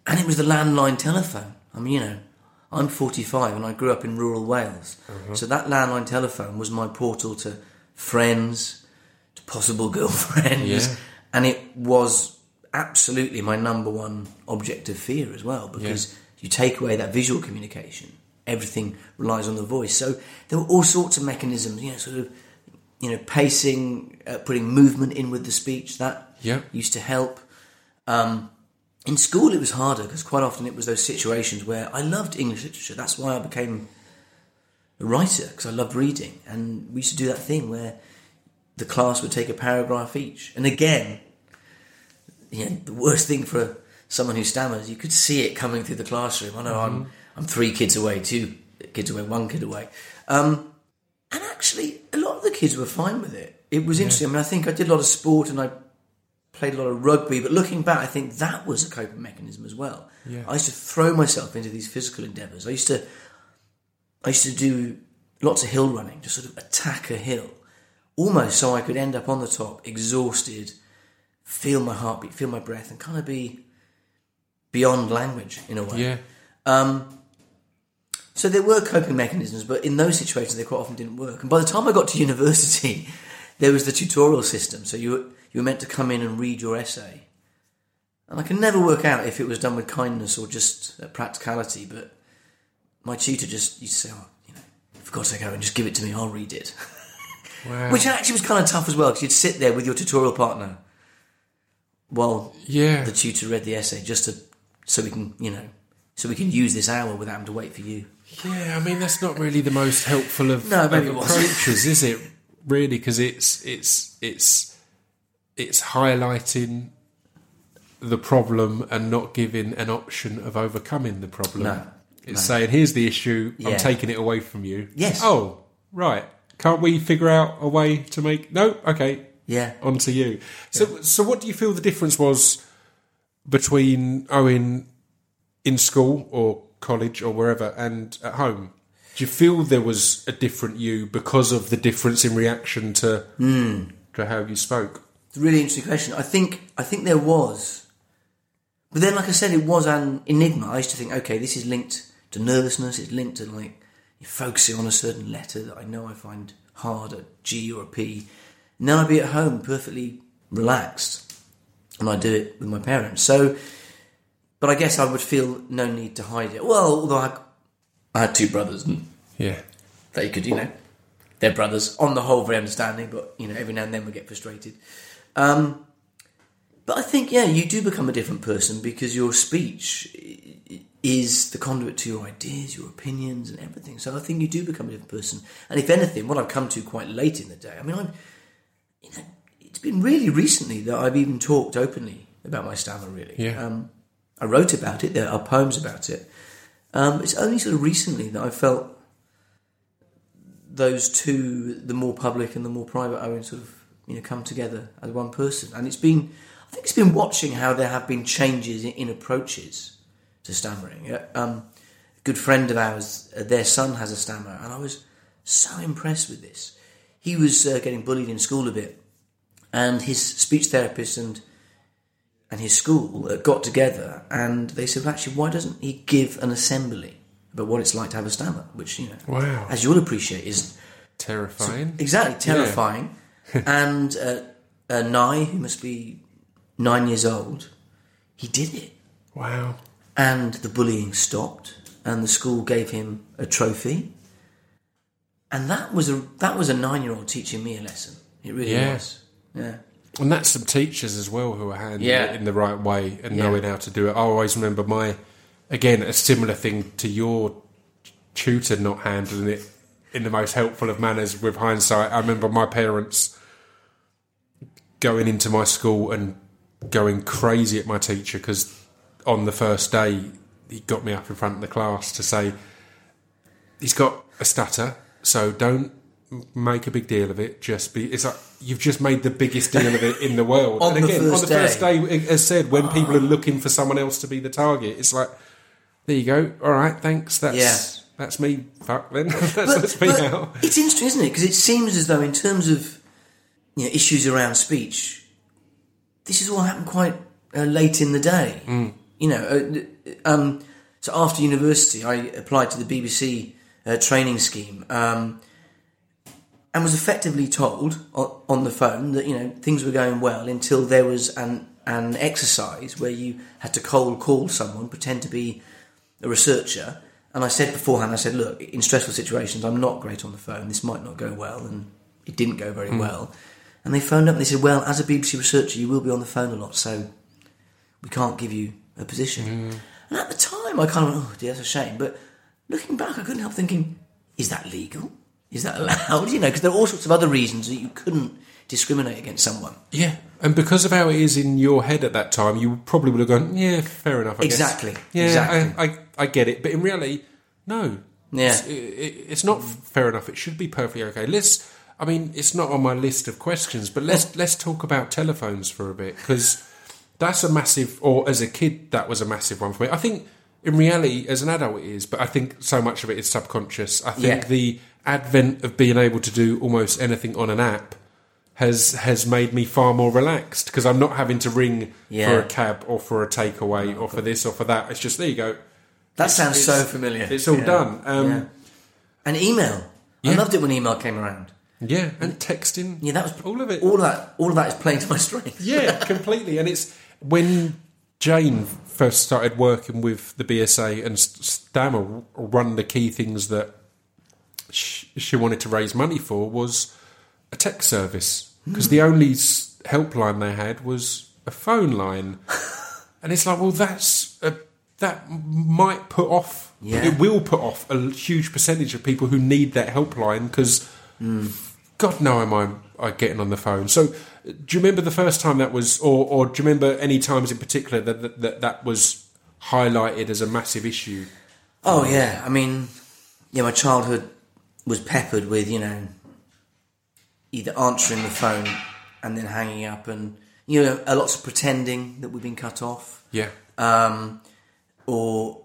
and it was the landline telephone. I mean, you know, I'm 45 and I grew up in rural Wales, Uh-huh. so that landline telephone was my portal to friends, to possible girlfriends, Yeah. and it was absolutely my number one object of fear as well because you take away that visual communication, everything relies on the voice. So there were all sorts of mechanisms, you know, sort of, you know, pacing, uh, putting movement in with the speech that Yeah. used to help. Um, in school it was harder because quite often it was those situations where I loved English literature. That's why I became a writer because I loved reading, and we used to do that thing where the class would take a paragraph each. And again, you know, the worst thing for someone who stammers, you could see it coming through the classroom. I know I'm I'm three kids away, two kids away, one kid away. Um, and actually, a lot of the kids were fine with it. It was interesting. I mean, I think I did a lot of sport and I played a lot of rugby, but looking back, I think that was a coping mechanism as well. Yeah. I used to throw myself into these physical endeavours. I used to, I used to do lots of hill running, just sort of attack a hill, almost so I could end up on the top, exhausted, feel my heartbeat, feel my breath, and kind of be beyond language in a way. Yeah. Um, so there were coping mechanisms, but in those situations they quite often didn't work. And by the time I got to university, there was the tutorial system. So you were, you were meant to come in and read your essay. And I can never work out if it was done with kindness or just uh, practicality, but my tutor just used to say, oh, you know, for God's sake, Aaron, just give it to me, I'll read it. Wow. Which actually was kind of tough as well, because you'd sit there with your tutorial partner while yeah. the tutor read the essay, just to, so we can, you know, so we can use this hour without having to wait for you. Yeah, I mean that's not really the most helpful of, No, maybe of approaches, is it? Really, because it's it's it's it's highlighting the problem and not giving an option of overcoming the problem. No, it's saying, "Here's the issue. I'm taking it away from you." Yes. Oh, right. Can't we figure out a way to make? No. Okay. Yeah. Onto you. So, so what do you feel the difference was between Owen in school or college or wherever and at home? Do you feel there was a different you because of the difference in reaction to hmm. to how you spoke? It's a really interesting question. I think I think there was, but then, like I said, it was an enigma. I used to think, okay, this is linked to nervousness. It's linked to like focusing on a certain letter that I know I find hard, a G or a P. And then I'd be at home perfectly relaxed, and I do it with my parents. So, but I guess I would feel no need to hide it. Well, although I, I had two brothers, and Yeah. they could, you know, they're brothers. On the whole, very understanding, but you know, every now and then we get frustrated. Um, but I think, yeah, you do become a different person because your speech is the conduit to your ideas, your opinions, and everything. So I think you do become a different person. And if anything, what I've come to quite late in the day, I mean, I'm, you know, it's been really recently that I've even talked openly about my stammer. Really, Yeah. Um, I wrote about it. There are poems about it. Um, it's only sort of recently that I felt those two, the more public and the more private Owen, sort of you know come together as one person. And it's been, I think it's been watching how there have been changes in, in approaches to stammering. Um, a good friend of ours, uh, their son has a stammer, and I was so impressed with this. He was uh, getting bullied in school a bit, and his speech therapist and and his school uh, got together and they said, well, actually, why doesn't he give an assembly about what it's like to have a stammer? Which, you know, Wow. as you'll appreciate, is Terrifying. exactly terrifying. and uh, uh, Nye, who must be nine years old, he did it. wow. And the bullying stopped, and the school gave him a trophy. And that was a that was a nine year old teaching me a lesson. It really Yeah. was. Yeah. And that's some teachers as well who are handling Yeah. it in the right way and Yeah. knowing how to do it. I always remember my, again, a similar thing to your tutor not handling it in the most helpful of manners with hindsight. I remember my parents going into my school and going crazy at my teacher because on the first day he got me up in front of the class to say, he's got a stutter, so don't make a big deal of it. Just be. It's like you've just made the biggest deal of it in the world. On and the again, first on the first day. day, as said, when people are looking for someone else to be the target, it's like, there you go. All right, thanks. That's Yeah. that's me. Fuck then. that's, that's me now. It's interesting, isn't it? Because it seems as though, in terms of you know, issues around speech, this has all happened quite uh, late in the day. You know, uh, um, so after university, I applied to the BBC uh, training scheme um, and was effectively told on, the phone that you know things were going well until there was an an exercise where you had to cold call someone, pretend to be a researcher. And I said beforehand, I said, look, in stressful situations, I'm not great on the phone. This might not go well. And it didn't go very well. And they phoned up and they said, well, as a BBC researcher, you will be on the phone a lot. So we can't give you a position. Mm. And at the time, I kind of went, oh dear, that's a shame. But looking back, I couldn't help thinking, is that legal? Is that allowed? You know, because there are all sorts of other reasons that you couldn't discriminate against someone. Yeah, and because of how it is in your head at that time, you probably would have gone, "Yeah, fair enough." I guess." Exactly, Yeah, exactly. I, I, I get it, but in reality, no. Yeah. it's, it, it- it's not fair enough. It should be perfectly okay. Let's. I mean, it's not on my list of questions, but let's let's talk about telephones for a bit because that's a massive. Or as a kid, that was a massive one for me. I think in reality, as an adult, it is, but I think so much of it is subconscious. I think Yeah. the advent of being able to do almost anything on an app has has made me far more relaxed because I'm not having to ring Yeah. for a cab or for a takeaway or for this or for that. It's just there you go. That It's- sounds so familiar. It's all Yeah. done. Um, Yeah. And email. I loved it when email came around. yeah. and texting. Yeah, that was all of it. All of that. All of that is playing to my strengths. yeah, completely. And it's when Jane first started working with the BSA and STAMMA, of the key things that sh- she wanted to raise money for was a tech service because the only s- helpline they had was a phone line, and it's like, well, that's a, that might put off. Yeah. It will put off a huge percentage of people who need that helpline because mm. God no, am I, I getting on the phone? So, do you remember the first time that was, or, or do you remember any times in particular that that, that that was highlighted as a massive issue? Oh yeah, I mean, yeah, my childhood was peppered with you know either answering the phone and then hanging up, and you know, a lots of pretending that we've been cut off. Yeah, Um, or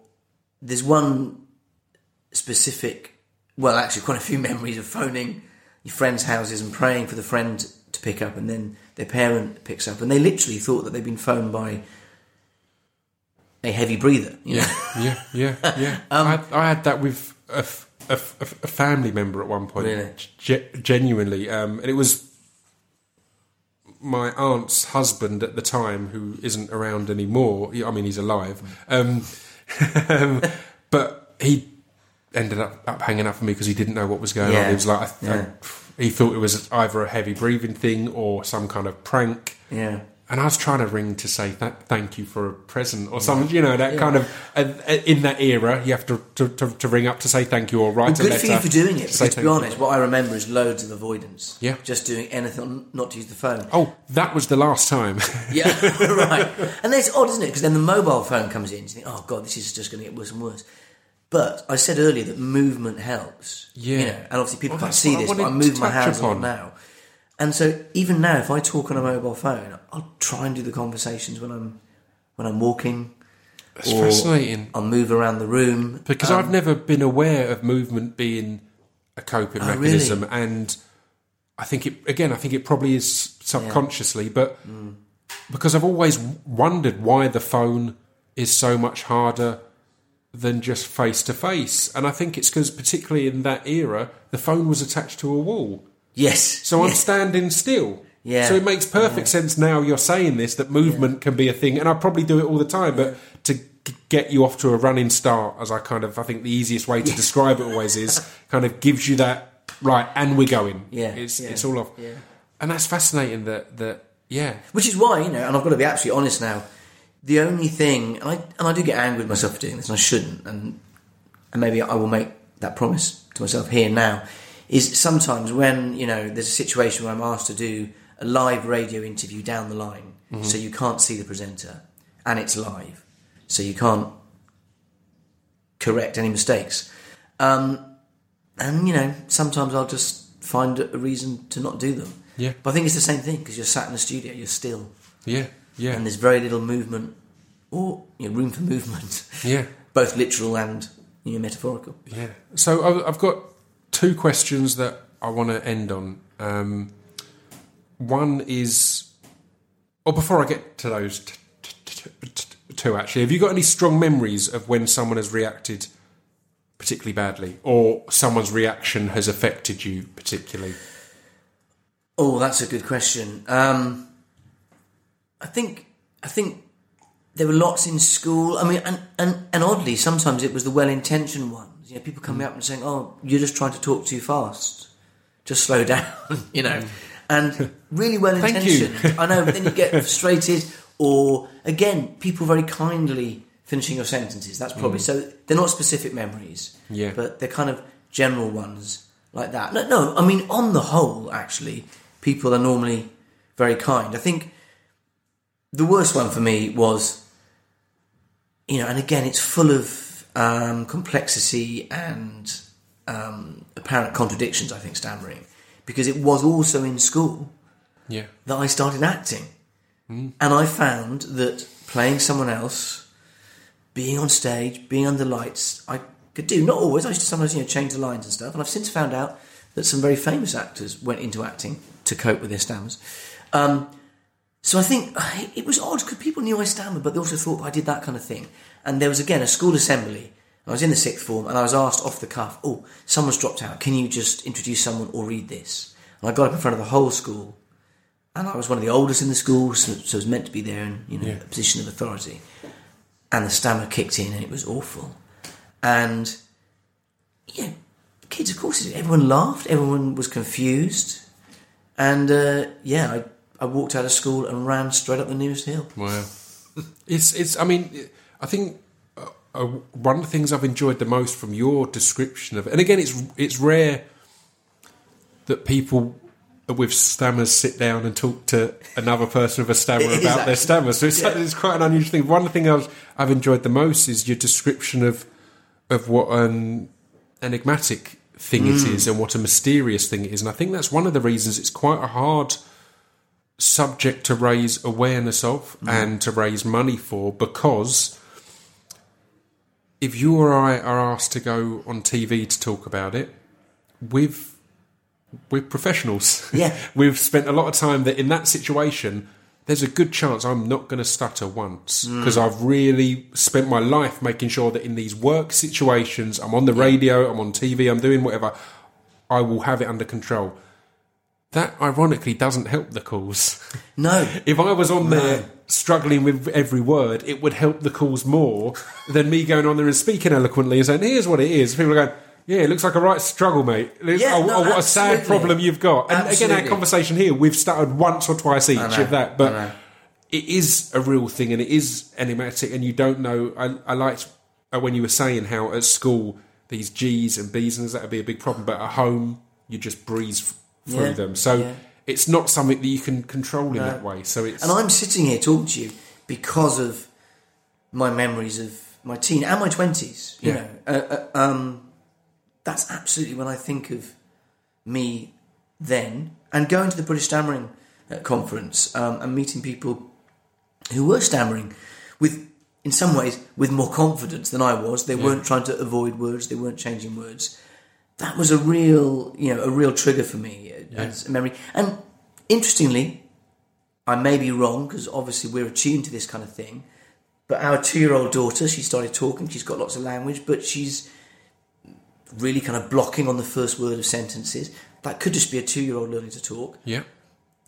there's one specific, well, actually, quite a few memories of phoning your friends' houses and praying for the friend to pick up, and then their parent picks up, and they literally thought that they'd been phoned by a heavy breather. You know? yeah, yeah, yeah, yeah. Um, I, had, I had that with a, f- a a family member at one point, Really? Ge- genuinely, um, and it was my aunt's husband at the time, who isn't around anymore. I mean, he's alive, um, um, but he ended up, up hanging up for me because he didn't know what was going on. Yeah. He was like, I, Yeah. I, he thought it was either a heavy breathing thing or some kind of prank. yeah. And I was trying to ring to say th- thank you for a present or something, you know, that kind of, uh, uh, in that era, you have to, to, to, to ring up to say thank you or write Well, a good letter. for you for doing it. Because to be you. honest, what I remember is loads of avoidance. Yeah. just doing anything not to use the phone. Oh, that was the last time. Yeah, right. And it's odd, isn't it? Because then the mobile phone comes in. You think, oh god, this is just going to get worse and worse. But I said earlier that movement helps. Yeah. You know, and obviously people Well, can't see this, but I move my hands on now. And so even now, if I talk on a mobile phone, I'll try and do the conversations when I'm when I'm walking. That's or fascinating. I'll move around the room Because Um, I've never been aware of movement being a coping Oh, mechanism, really? and I think it again. I think it probably is subconsciously, but Mm. because I've always wondered why the phone is so much harder than just face to face, and I think it's because particularly in that era, the phone was attached to a wall, yes. so I'm yes. standing still. Yeah. So it makes perfect sense now you're saying this that movement can be a thing, and I probably do it all the time. But to g- get you off to a running start, as I kind of, I think the easiest way to describe it always is, kind of gives you that right, and we're going. Yeah, it's yeah, it's all off, yeah. and that's fascinating. That that yeah, Which is why, you know, and I've got to be absolutely honest now. The only thing, and I and I do get angry with myself for doing this, and I shouldn't, and and maybe I will make that promise to myself here now. Is sometimes when you know there's a situation where I'm asked to do a live radio interview down the line, so you can't see the presenter, and it's live, so you can't correct any mistakes. Um, and you know, sometimes I'll just find a reason to not do them. Yeah. But I think it's the same thing because you're sat in the studio, you're still, yeah, yeah, and there's very little movement or you know, room for movement, yeah, both literal and you know, metaphorical. yeah. So I've got two questions that I want to end on. Um, one is, or before I get to those t- t- t- two, actually, have you got any strong memories of when someone has reacted particularly badly, or someone's reaction has affected you particularly? Oh, that's a good question. Um, I think I think there were lots in school. I mean, and, and, and oddly, sometimes it was the well-intentioned ones. You know, people coming up and saying, "Oh, you're just trying to talk too fast. Just slow down." you know, mm. and really well-intentioned. I know, but then you get frustrated, or again, people very kindly finishing your sentences. That's probably mm. so. They're not specific memories, Yeah. but they're kind of general ones like that. No, no, I mean, on the whole, actually, people are normally very kind. I think the worst one for me was, you know, and again, it's full of um, complexity and um, apparent contradictions. I think stammering, because it was also in school Yeah. that I started acting. And I found that playing someone else, being on stage, being under lights, I could do. Not always. I used to sometimes you know change the lines and stuff. And I've since found out that some very famous actors went into acting to cope with their stammers. Um, so I think it was odd because people knew I stammered, but they also thought I did that kind of thing. And there was again a school assembly. I was in the sixth form, and I was asked off the cuff, "Oh, someone's dropped out. Can you just introduce someone or read this?" And I got up in front of the whole school, and I was one of the oldest in the school, so, so I was meant to be there in you know Yeah. a position of authority. And the stammer kicked in, and it was awful. And yeah, kids, of course, everyone laughed, everyone was confused, and uh, yeah, I, I walked out of school and ran straight up the nearest hill. Wow. It's it's. I mean, I think uh, uh, one of the things I've enjoyed the most from your description of, and again, it's it's rare that people with stammers sit down and talk to another person with a stammer about their stammer. So it's, Yeah. it's quite an unusual thing. One thing I've, I've enjoyed the most is your description of of what an enigmatic thing it Mm. is and what a mysterious thing it is. And I think that's one of the reasons it's quite a hard subject to raise awareness of and to raise money for because if you or I are asked to go on TV to talk about it, we've we're professionals. Yeah. we've spent a lot of time that in that situation. There's a good chance I'm not going to stutter once mm. because I've really spent my life making sure that in these work situations, I'm on the radio, I'm on TV, I'm doing whatever, I will have it under control. That ironically doesn't help the cause. No, If I was on there struggling with every word, it would help the cause more than me going on there and speaking eloquently and saying, "Here's what it is." People are going, "Yeah, it looks like a right struggle, mate. Yeah, oh, no, oh, what a sad problem you've got." And again, our conversation here, we've started once or twice each know, of that, but it is a real thing and it is enigmatic, and you don't know. I, I liked uh, when you were saying how at school these G's and B's and that would be a big problem, but at home you just breeze through Yeah, them. So. yeah. It's not something that you can control in that way. So it's and I'm sitting here talking to you because of my memories of my teen and my twenties. You Yeah. know, uh, uh, um, that's absolutely when I think of me then, and going to the British Stammering uh, conference um, and meeting people who were stammering with, in some ways, with more confidence than I was. They weren't trying to avoid words. They weren't changing words. That was a real, you know, a real trigger for me uh, as a memory. And interestingly, I may be wrong because obviously we're attuned to this kind of thing. But our two-year-old daughter, she started talking. She's got lots of language, but she's really kind of blocking on the first word of sentences. That could just be a two-year-old learning to talk, yeah.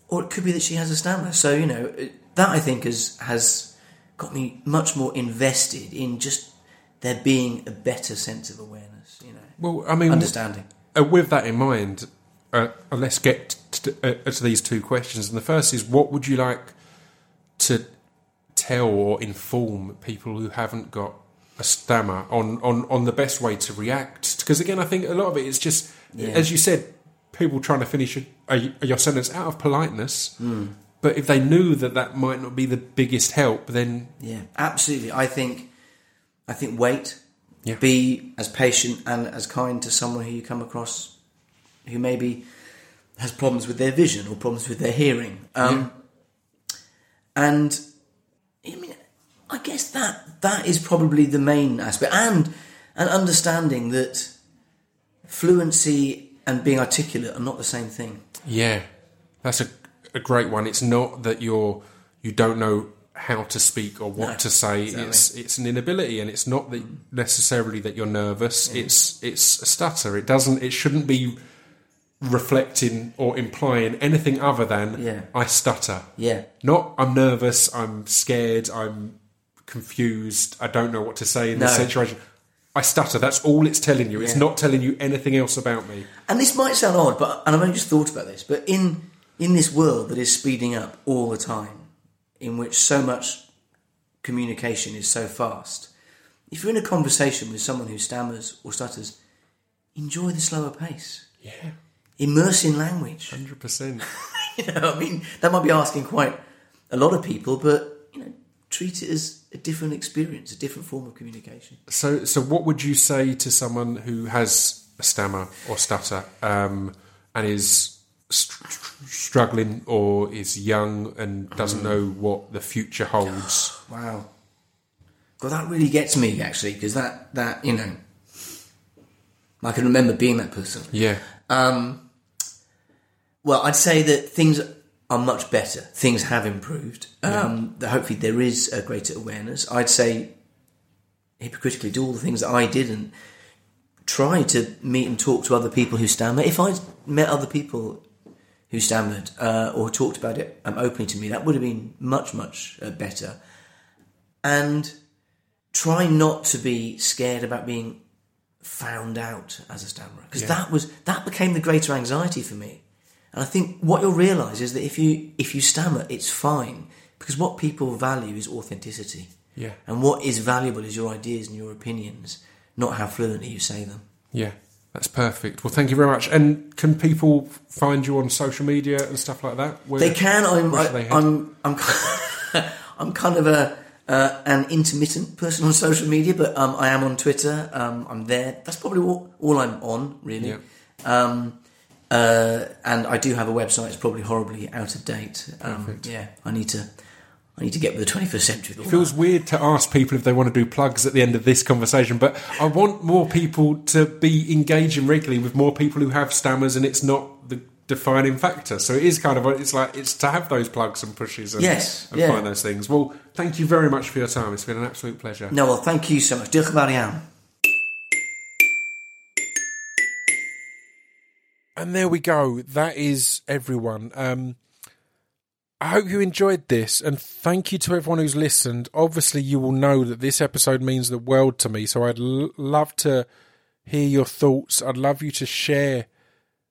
or it could be that she has a stammer. So you know that I think has has got me much more invested in just there being a better sense of awareness. You know, Well, I mean, understanding. uh, with that in mind, uh, uh, let's get to, uh, to these two questions. And the first is, what would you like to tell or inform people who haven't got a stammer on, on, on the best way to react? Because again, I think a lot of it is just, as you said, people trying to finish a, a, your sentence out of politeness. But if they knew that that might not be the biggest help, then Yeah, absolutely. I think, I think wait. Yeah. Be as patient and as kind to someone who you come across who maybe has problems with their vision or problems with their hearing. Um, And I mean, I guess that that is probably the main aspect, and an understanding that fluency and being articulate are not the same thing. Yeah, that's a, a great one. It's not that you're you don't know how to speak or what No, to say. exactly. It's it's an inability, and it's not that necessarily that you're nervous. It's it's a stutter. It doesn't. It shouldn't be reflecting or implying anything other than Yeah. I stutter. Yeah, Not I'm nervous. I'm scared. I'm confused. I don't know what to say in this situation. I stutter. That's all it's telling you. It's not telling you anything else about me. and this might sound odd, but and I've only just thought about this, but in in this world that is speeding up all the time, in which so much communication is so fast. If you're in a conversation with someone who stammers or stutters, enjoy the slower pace. Yeah, Immerse in language. hundred percent. You know, I mean, that might be asking quite a lot of people, but you know, treat it as a different experience, a different form of communication. So, so what would you say to someone who has a stammer or stutter um, and is st- struggling or is young and doesn't know what the future holds? Wow. God, that really gets me actually, because that that you know, I can remember being that person. Yeah, Um, well, I'd say that things are much better. Things have improved. Um, that hopefully there is a greater awareness. I'd say hypocritically do all the things that I didn't. try to meet and talk to other people who stammer. If I'd met other people who stammered uh, or talked about it um, openly to me, that would have been much, much uh, better. And try not to be scared about being found out as a stammerer because that was that became the greater anxiety for me. And I think what you'll realise is that if you if you stammer, it's fine because what people value is authenticity. Yeah. And what is valuable is your ideas and your opinions, not how fluently you say them. yeah, that's perfect. Well, thank you very much. And can people find you on social media and stuff like that? Where- They can. I'm. they I, head? I'm. I'm. I'm kind of a uh, an intermittent person on social media, but um, I am on Twitter. Um, I'm there. That's probably all, all I'm on, really. Yeah. Um, uh, and I do have a website. It's probably horribly out of date. Um, yeah, I need to. I need to get with the 21st century. It feels that. weird to ask people if they want to do plugs at the end of this conversation, but I want more people to be engaging regularly with more people who have stammers, and it's not the defining factor. So it is kind of it's like it's to have those plugs and pushes and, Yes, and yeah. find those things. Well, thank you very much for your time. It's been an absolute pleasure. No, well, thank you so much. Diolch yn And there we go. That is everyone. Um, I hope you enjoyed this, and thank you to everyone who's listened. Obviously, you will know that this episode means the world to me. So I'd l- love to hear your thoughts. I'd love you to share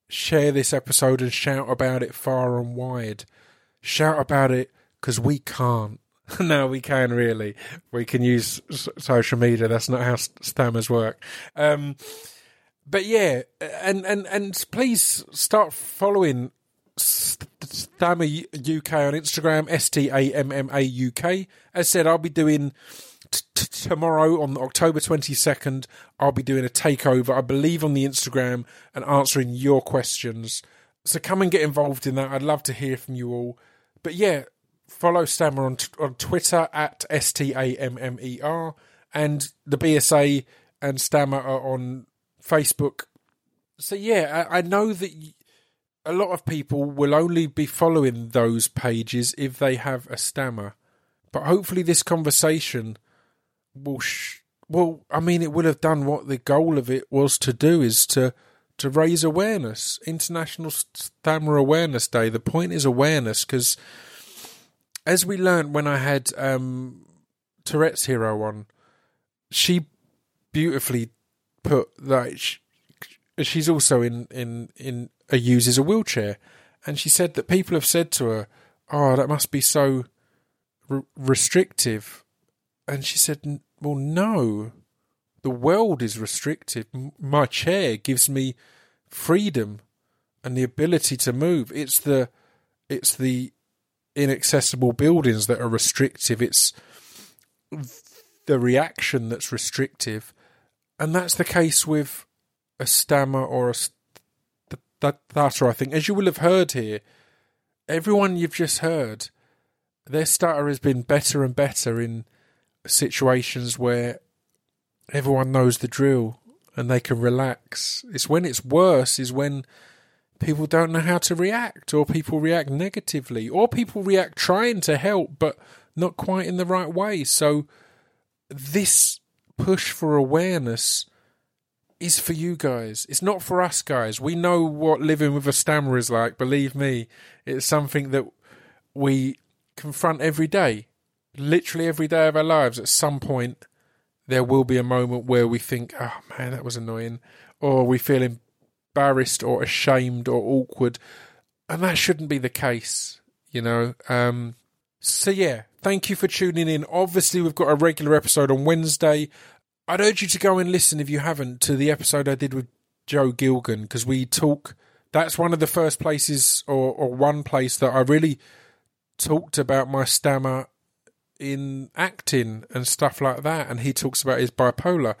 share this episode and shout about it far and wide. Shout about it because we can't. no, we can really. We can use s- social media. That's not how st- stammers work. Um, but yeah, and and and please start following STAMMA UK on Instagram, S T A M M A U K. As said, I'll be doing tomorrow on October 22nd. I'll be doing a takeover, I believe, on the Instagram and answering your questions. So come and get involved in that. I'd love to hear from you all. But yeah, follow STAMMA on, on Twitter at S T A M M E R and the BSA and STAMMA are on Facebook. So yeah, I, I know that a lot of people will only be following those pages if they have a stammer. But hopefully, this conversation will. Sh- well, I mean, it will have done what the goal of it was to do is to to raise awareness. International Stammer Awareness Day. The point is awareness because, as we learned when I had um, Tourette's Hero on, she beautifully put that sh- she's also in in in a uses a wheelchair, and she said that people have said to her, "Oh, that must be so r- restrictive," and she said, "Well, no, the world is restrictive. My chair gives me freedom and the ability to move. It's the it's the inaccessible buildings that are restrictive. It's the reaction that's restrictive." And that's the case with a stammer or a st- that stutter. I think, as you will have heard here, everyone you've just heard, their stutter has been better and better in situations where everyone knows the drill and they can relax. It's when it's worse is when people don't know how to react, or people react negatively, or people react trying to help but not quite in the right way. So this push for awareness is for you guys. It's not for us guys. We know what living with a stammer is like. Believe me, it's something that we confront every day. Literally every day of our lives. At some point, there will be a moment where we think, "Oh man, that was annoying," or we feel embarrassed or ashamed or awkward, and that shouldn't be the case. You know, um, So yeah, thank you for tuning in. Obviously, we've got a regular episode on Wednesday. I'd urge you to go and listen if you haven't to the episode I did with Joe Gilgun because we talk. That's one of the first places, or, or one place that I really talked about my stammer in acting and stuff like that. And he talks about his bipolar.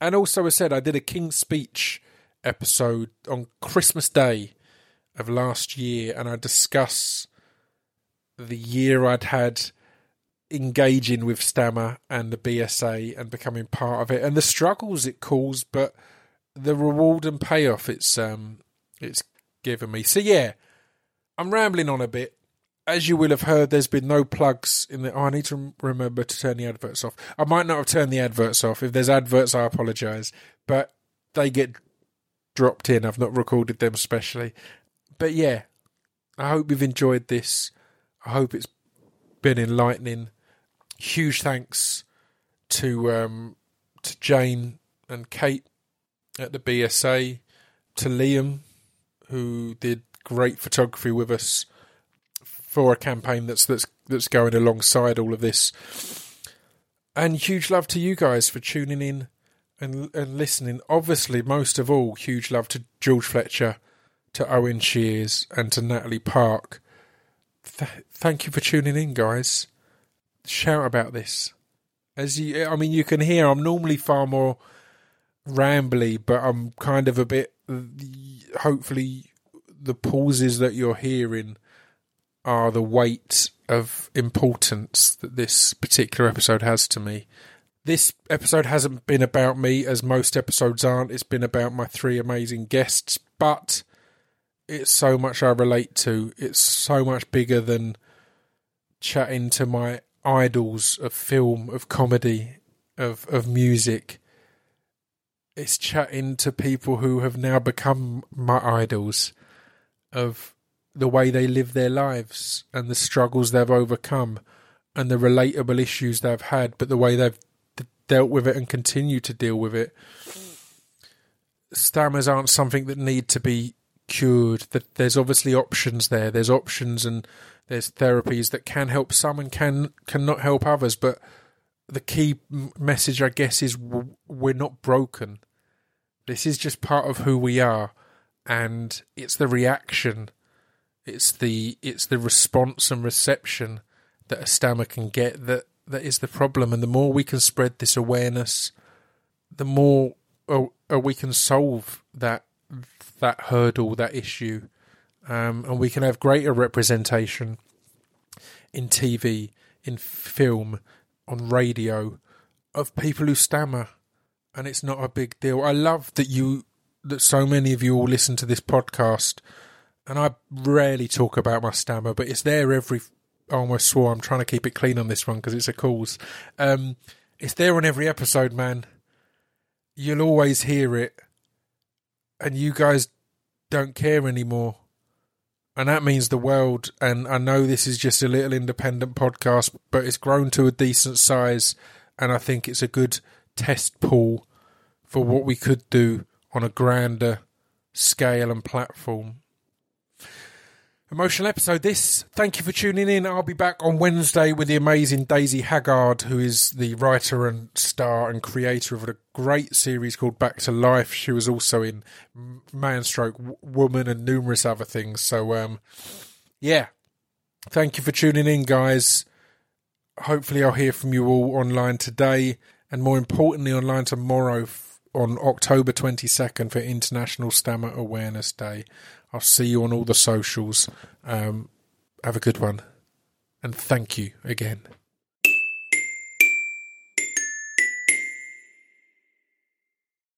And also, I said I did a King's Speech episode on Christmas Day of last year, and I discuss the year I'd had engaging with STAMMA and the BSA and becoming part of it, and the struggles it caused, but the reward and payoff it's um it's given me. So yeah, I'm rambling on a bit. As you will have heard, there's been no plugs in the. Oh, I need to remember to turn the adverts off. I might not have turned the adverts off. If there's adverts, I apologise, but they get dropped in. I've not recorded them specially. But yeah, I hope you've enjoyed this. I hope it's been enlightening. Huge thanks to um, to Jane and Kate at the BSA, to Liam, who did great photography with us for a campaign that's that's that's going alongside all of this. And huge love to you guys for tuning in and and listening. Obviously, most of all, huge love to George Fletcher, to Owen Sheers, and to Natalie Park. Th- thank you for tuning in, guys. Shout about this. As you, I mean, you can hear I'm normally far more rambly, but I'm kind of a bit. Hopefully, the pauses that you're hearing are the weight of importance that this particular episode has to me. This episode hasn't been about me, as most episodes aren't. It's been about my three amazing guests, but it's so much I relate to. It's so much bigger than chatting to my idols of film, of comedy, of of music. It's chatting to people who have now become my idols of the way they live their lives and the struggles they've overcome and the relatable issues they've had, but the way they've dealt with it and continue to deal with it. Stammers aren't something that need to be cured. That there's obviously options there. There's options and there's therapies that can help some and can cannot help others. But the key message, I guess, is we're not broken. This is just part of who we are, and it's the reaction, it's the it's the response and reception that a stammer can get that that is the problem. And the more we can spread this awareness, the more uh, we can solve that that hurdle, that issue, um, and we can have greater representation in TV, in film, on radio of people who stammer, and it's not a big deal. I love that you that so many of you all listen to this podcast, and I rarely talk about my stammer, but it's there every. I almost swore I'm trying to keep it clean on this one because it's a cause. Um, it's there on every episode, man. You'll always hear it, and you guys don't care anymore. And that means the world. And I know this is just a little independent podcast, but it's grown to a decent size. And I think it's a good test pool for what we could do on a grander scale and platform. Emotional episode this. Thank you for tuning in. I'll be back on Wednesday with the amazing Daisy Haggard, who is the writer and star and creator of a great series called Back to Life. She was also in Man Stroke Woman and numerous other things. So, um, yeah. Thank you for tuning in, guys. Hopefully, I'll hear from you all online today, and more importantly, online tomorrow on October 22nd for International Stammer Awareness Day. I'll see you on all the socials. Um, have a good one. And thank you again.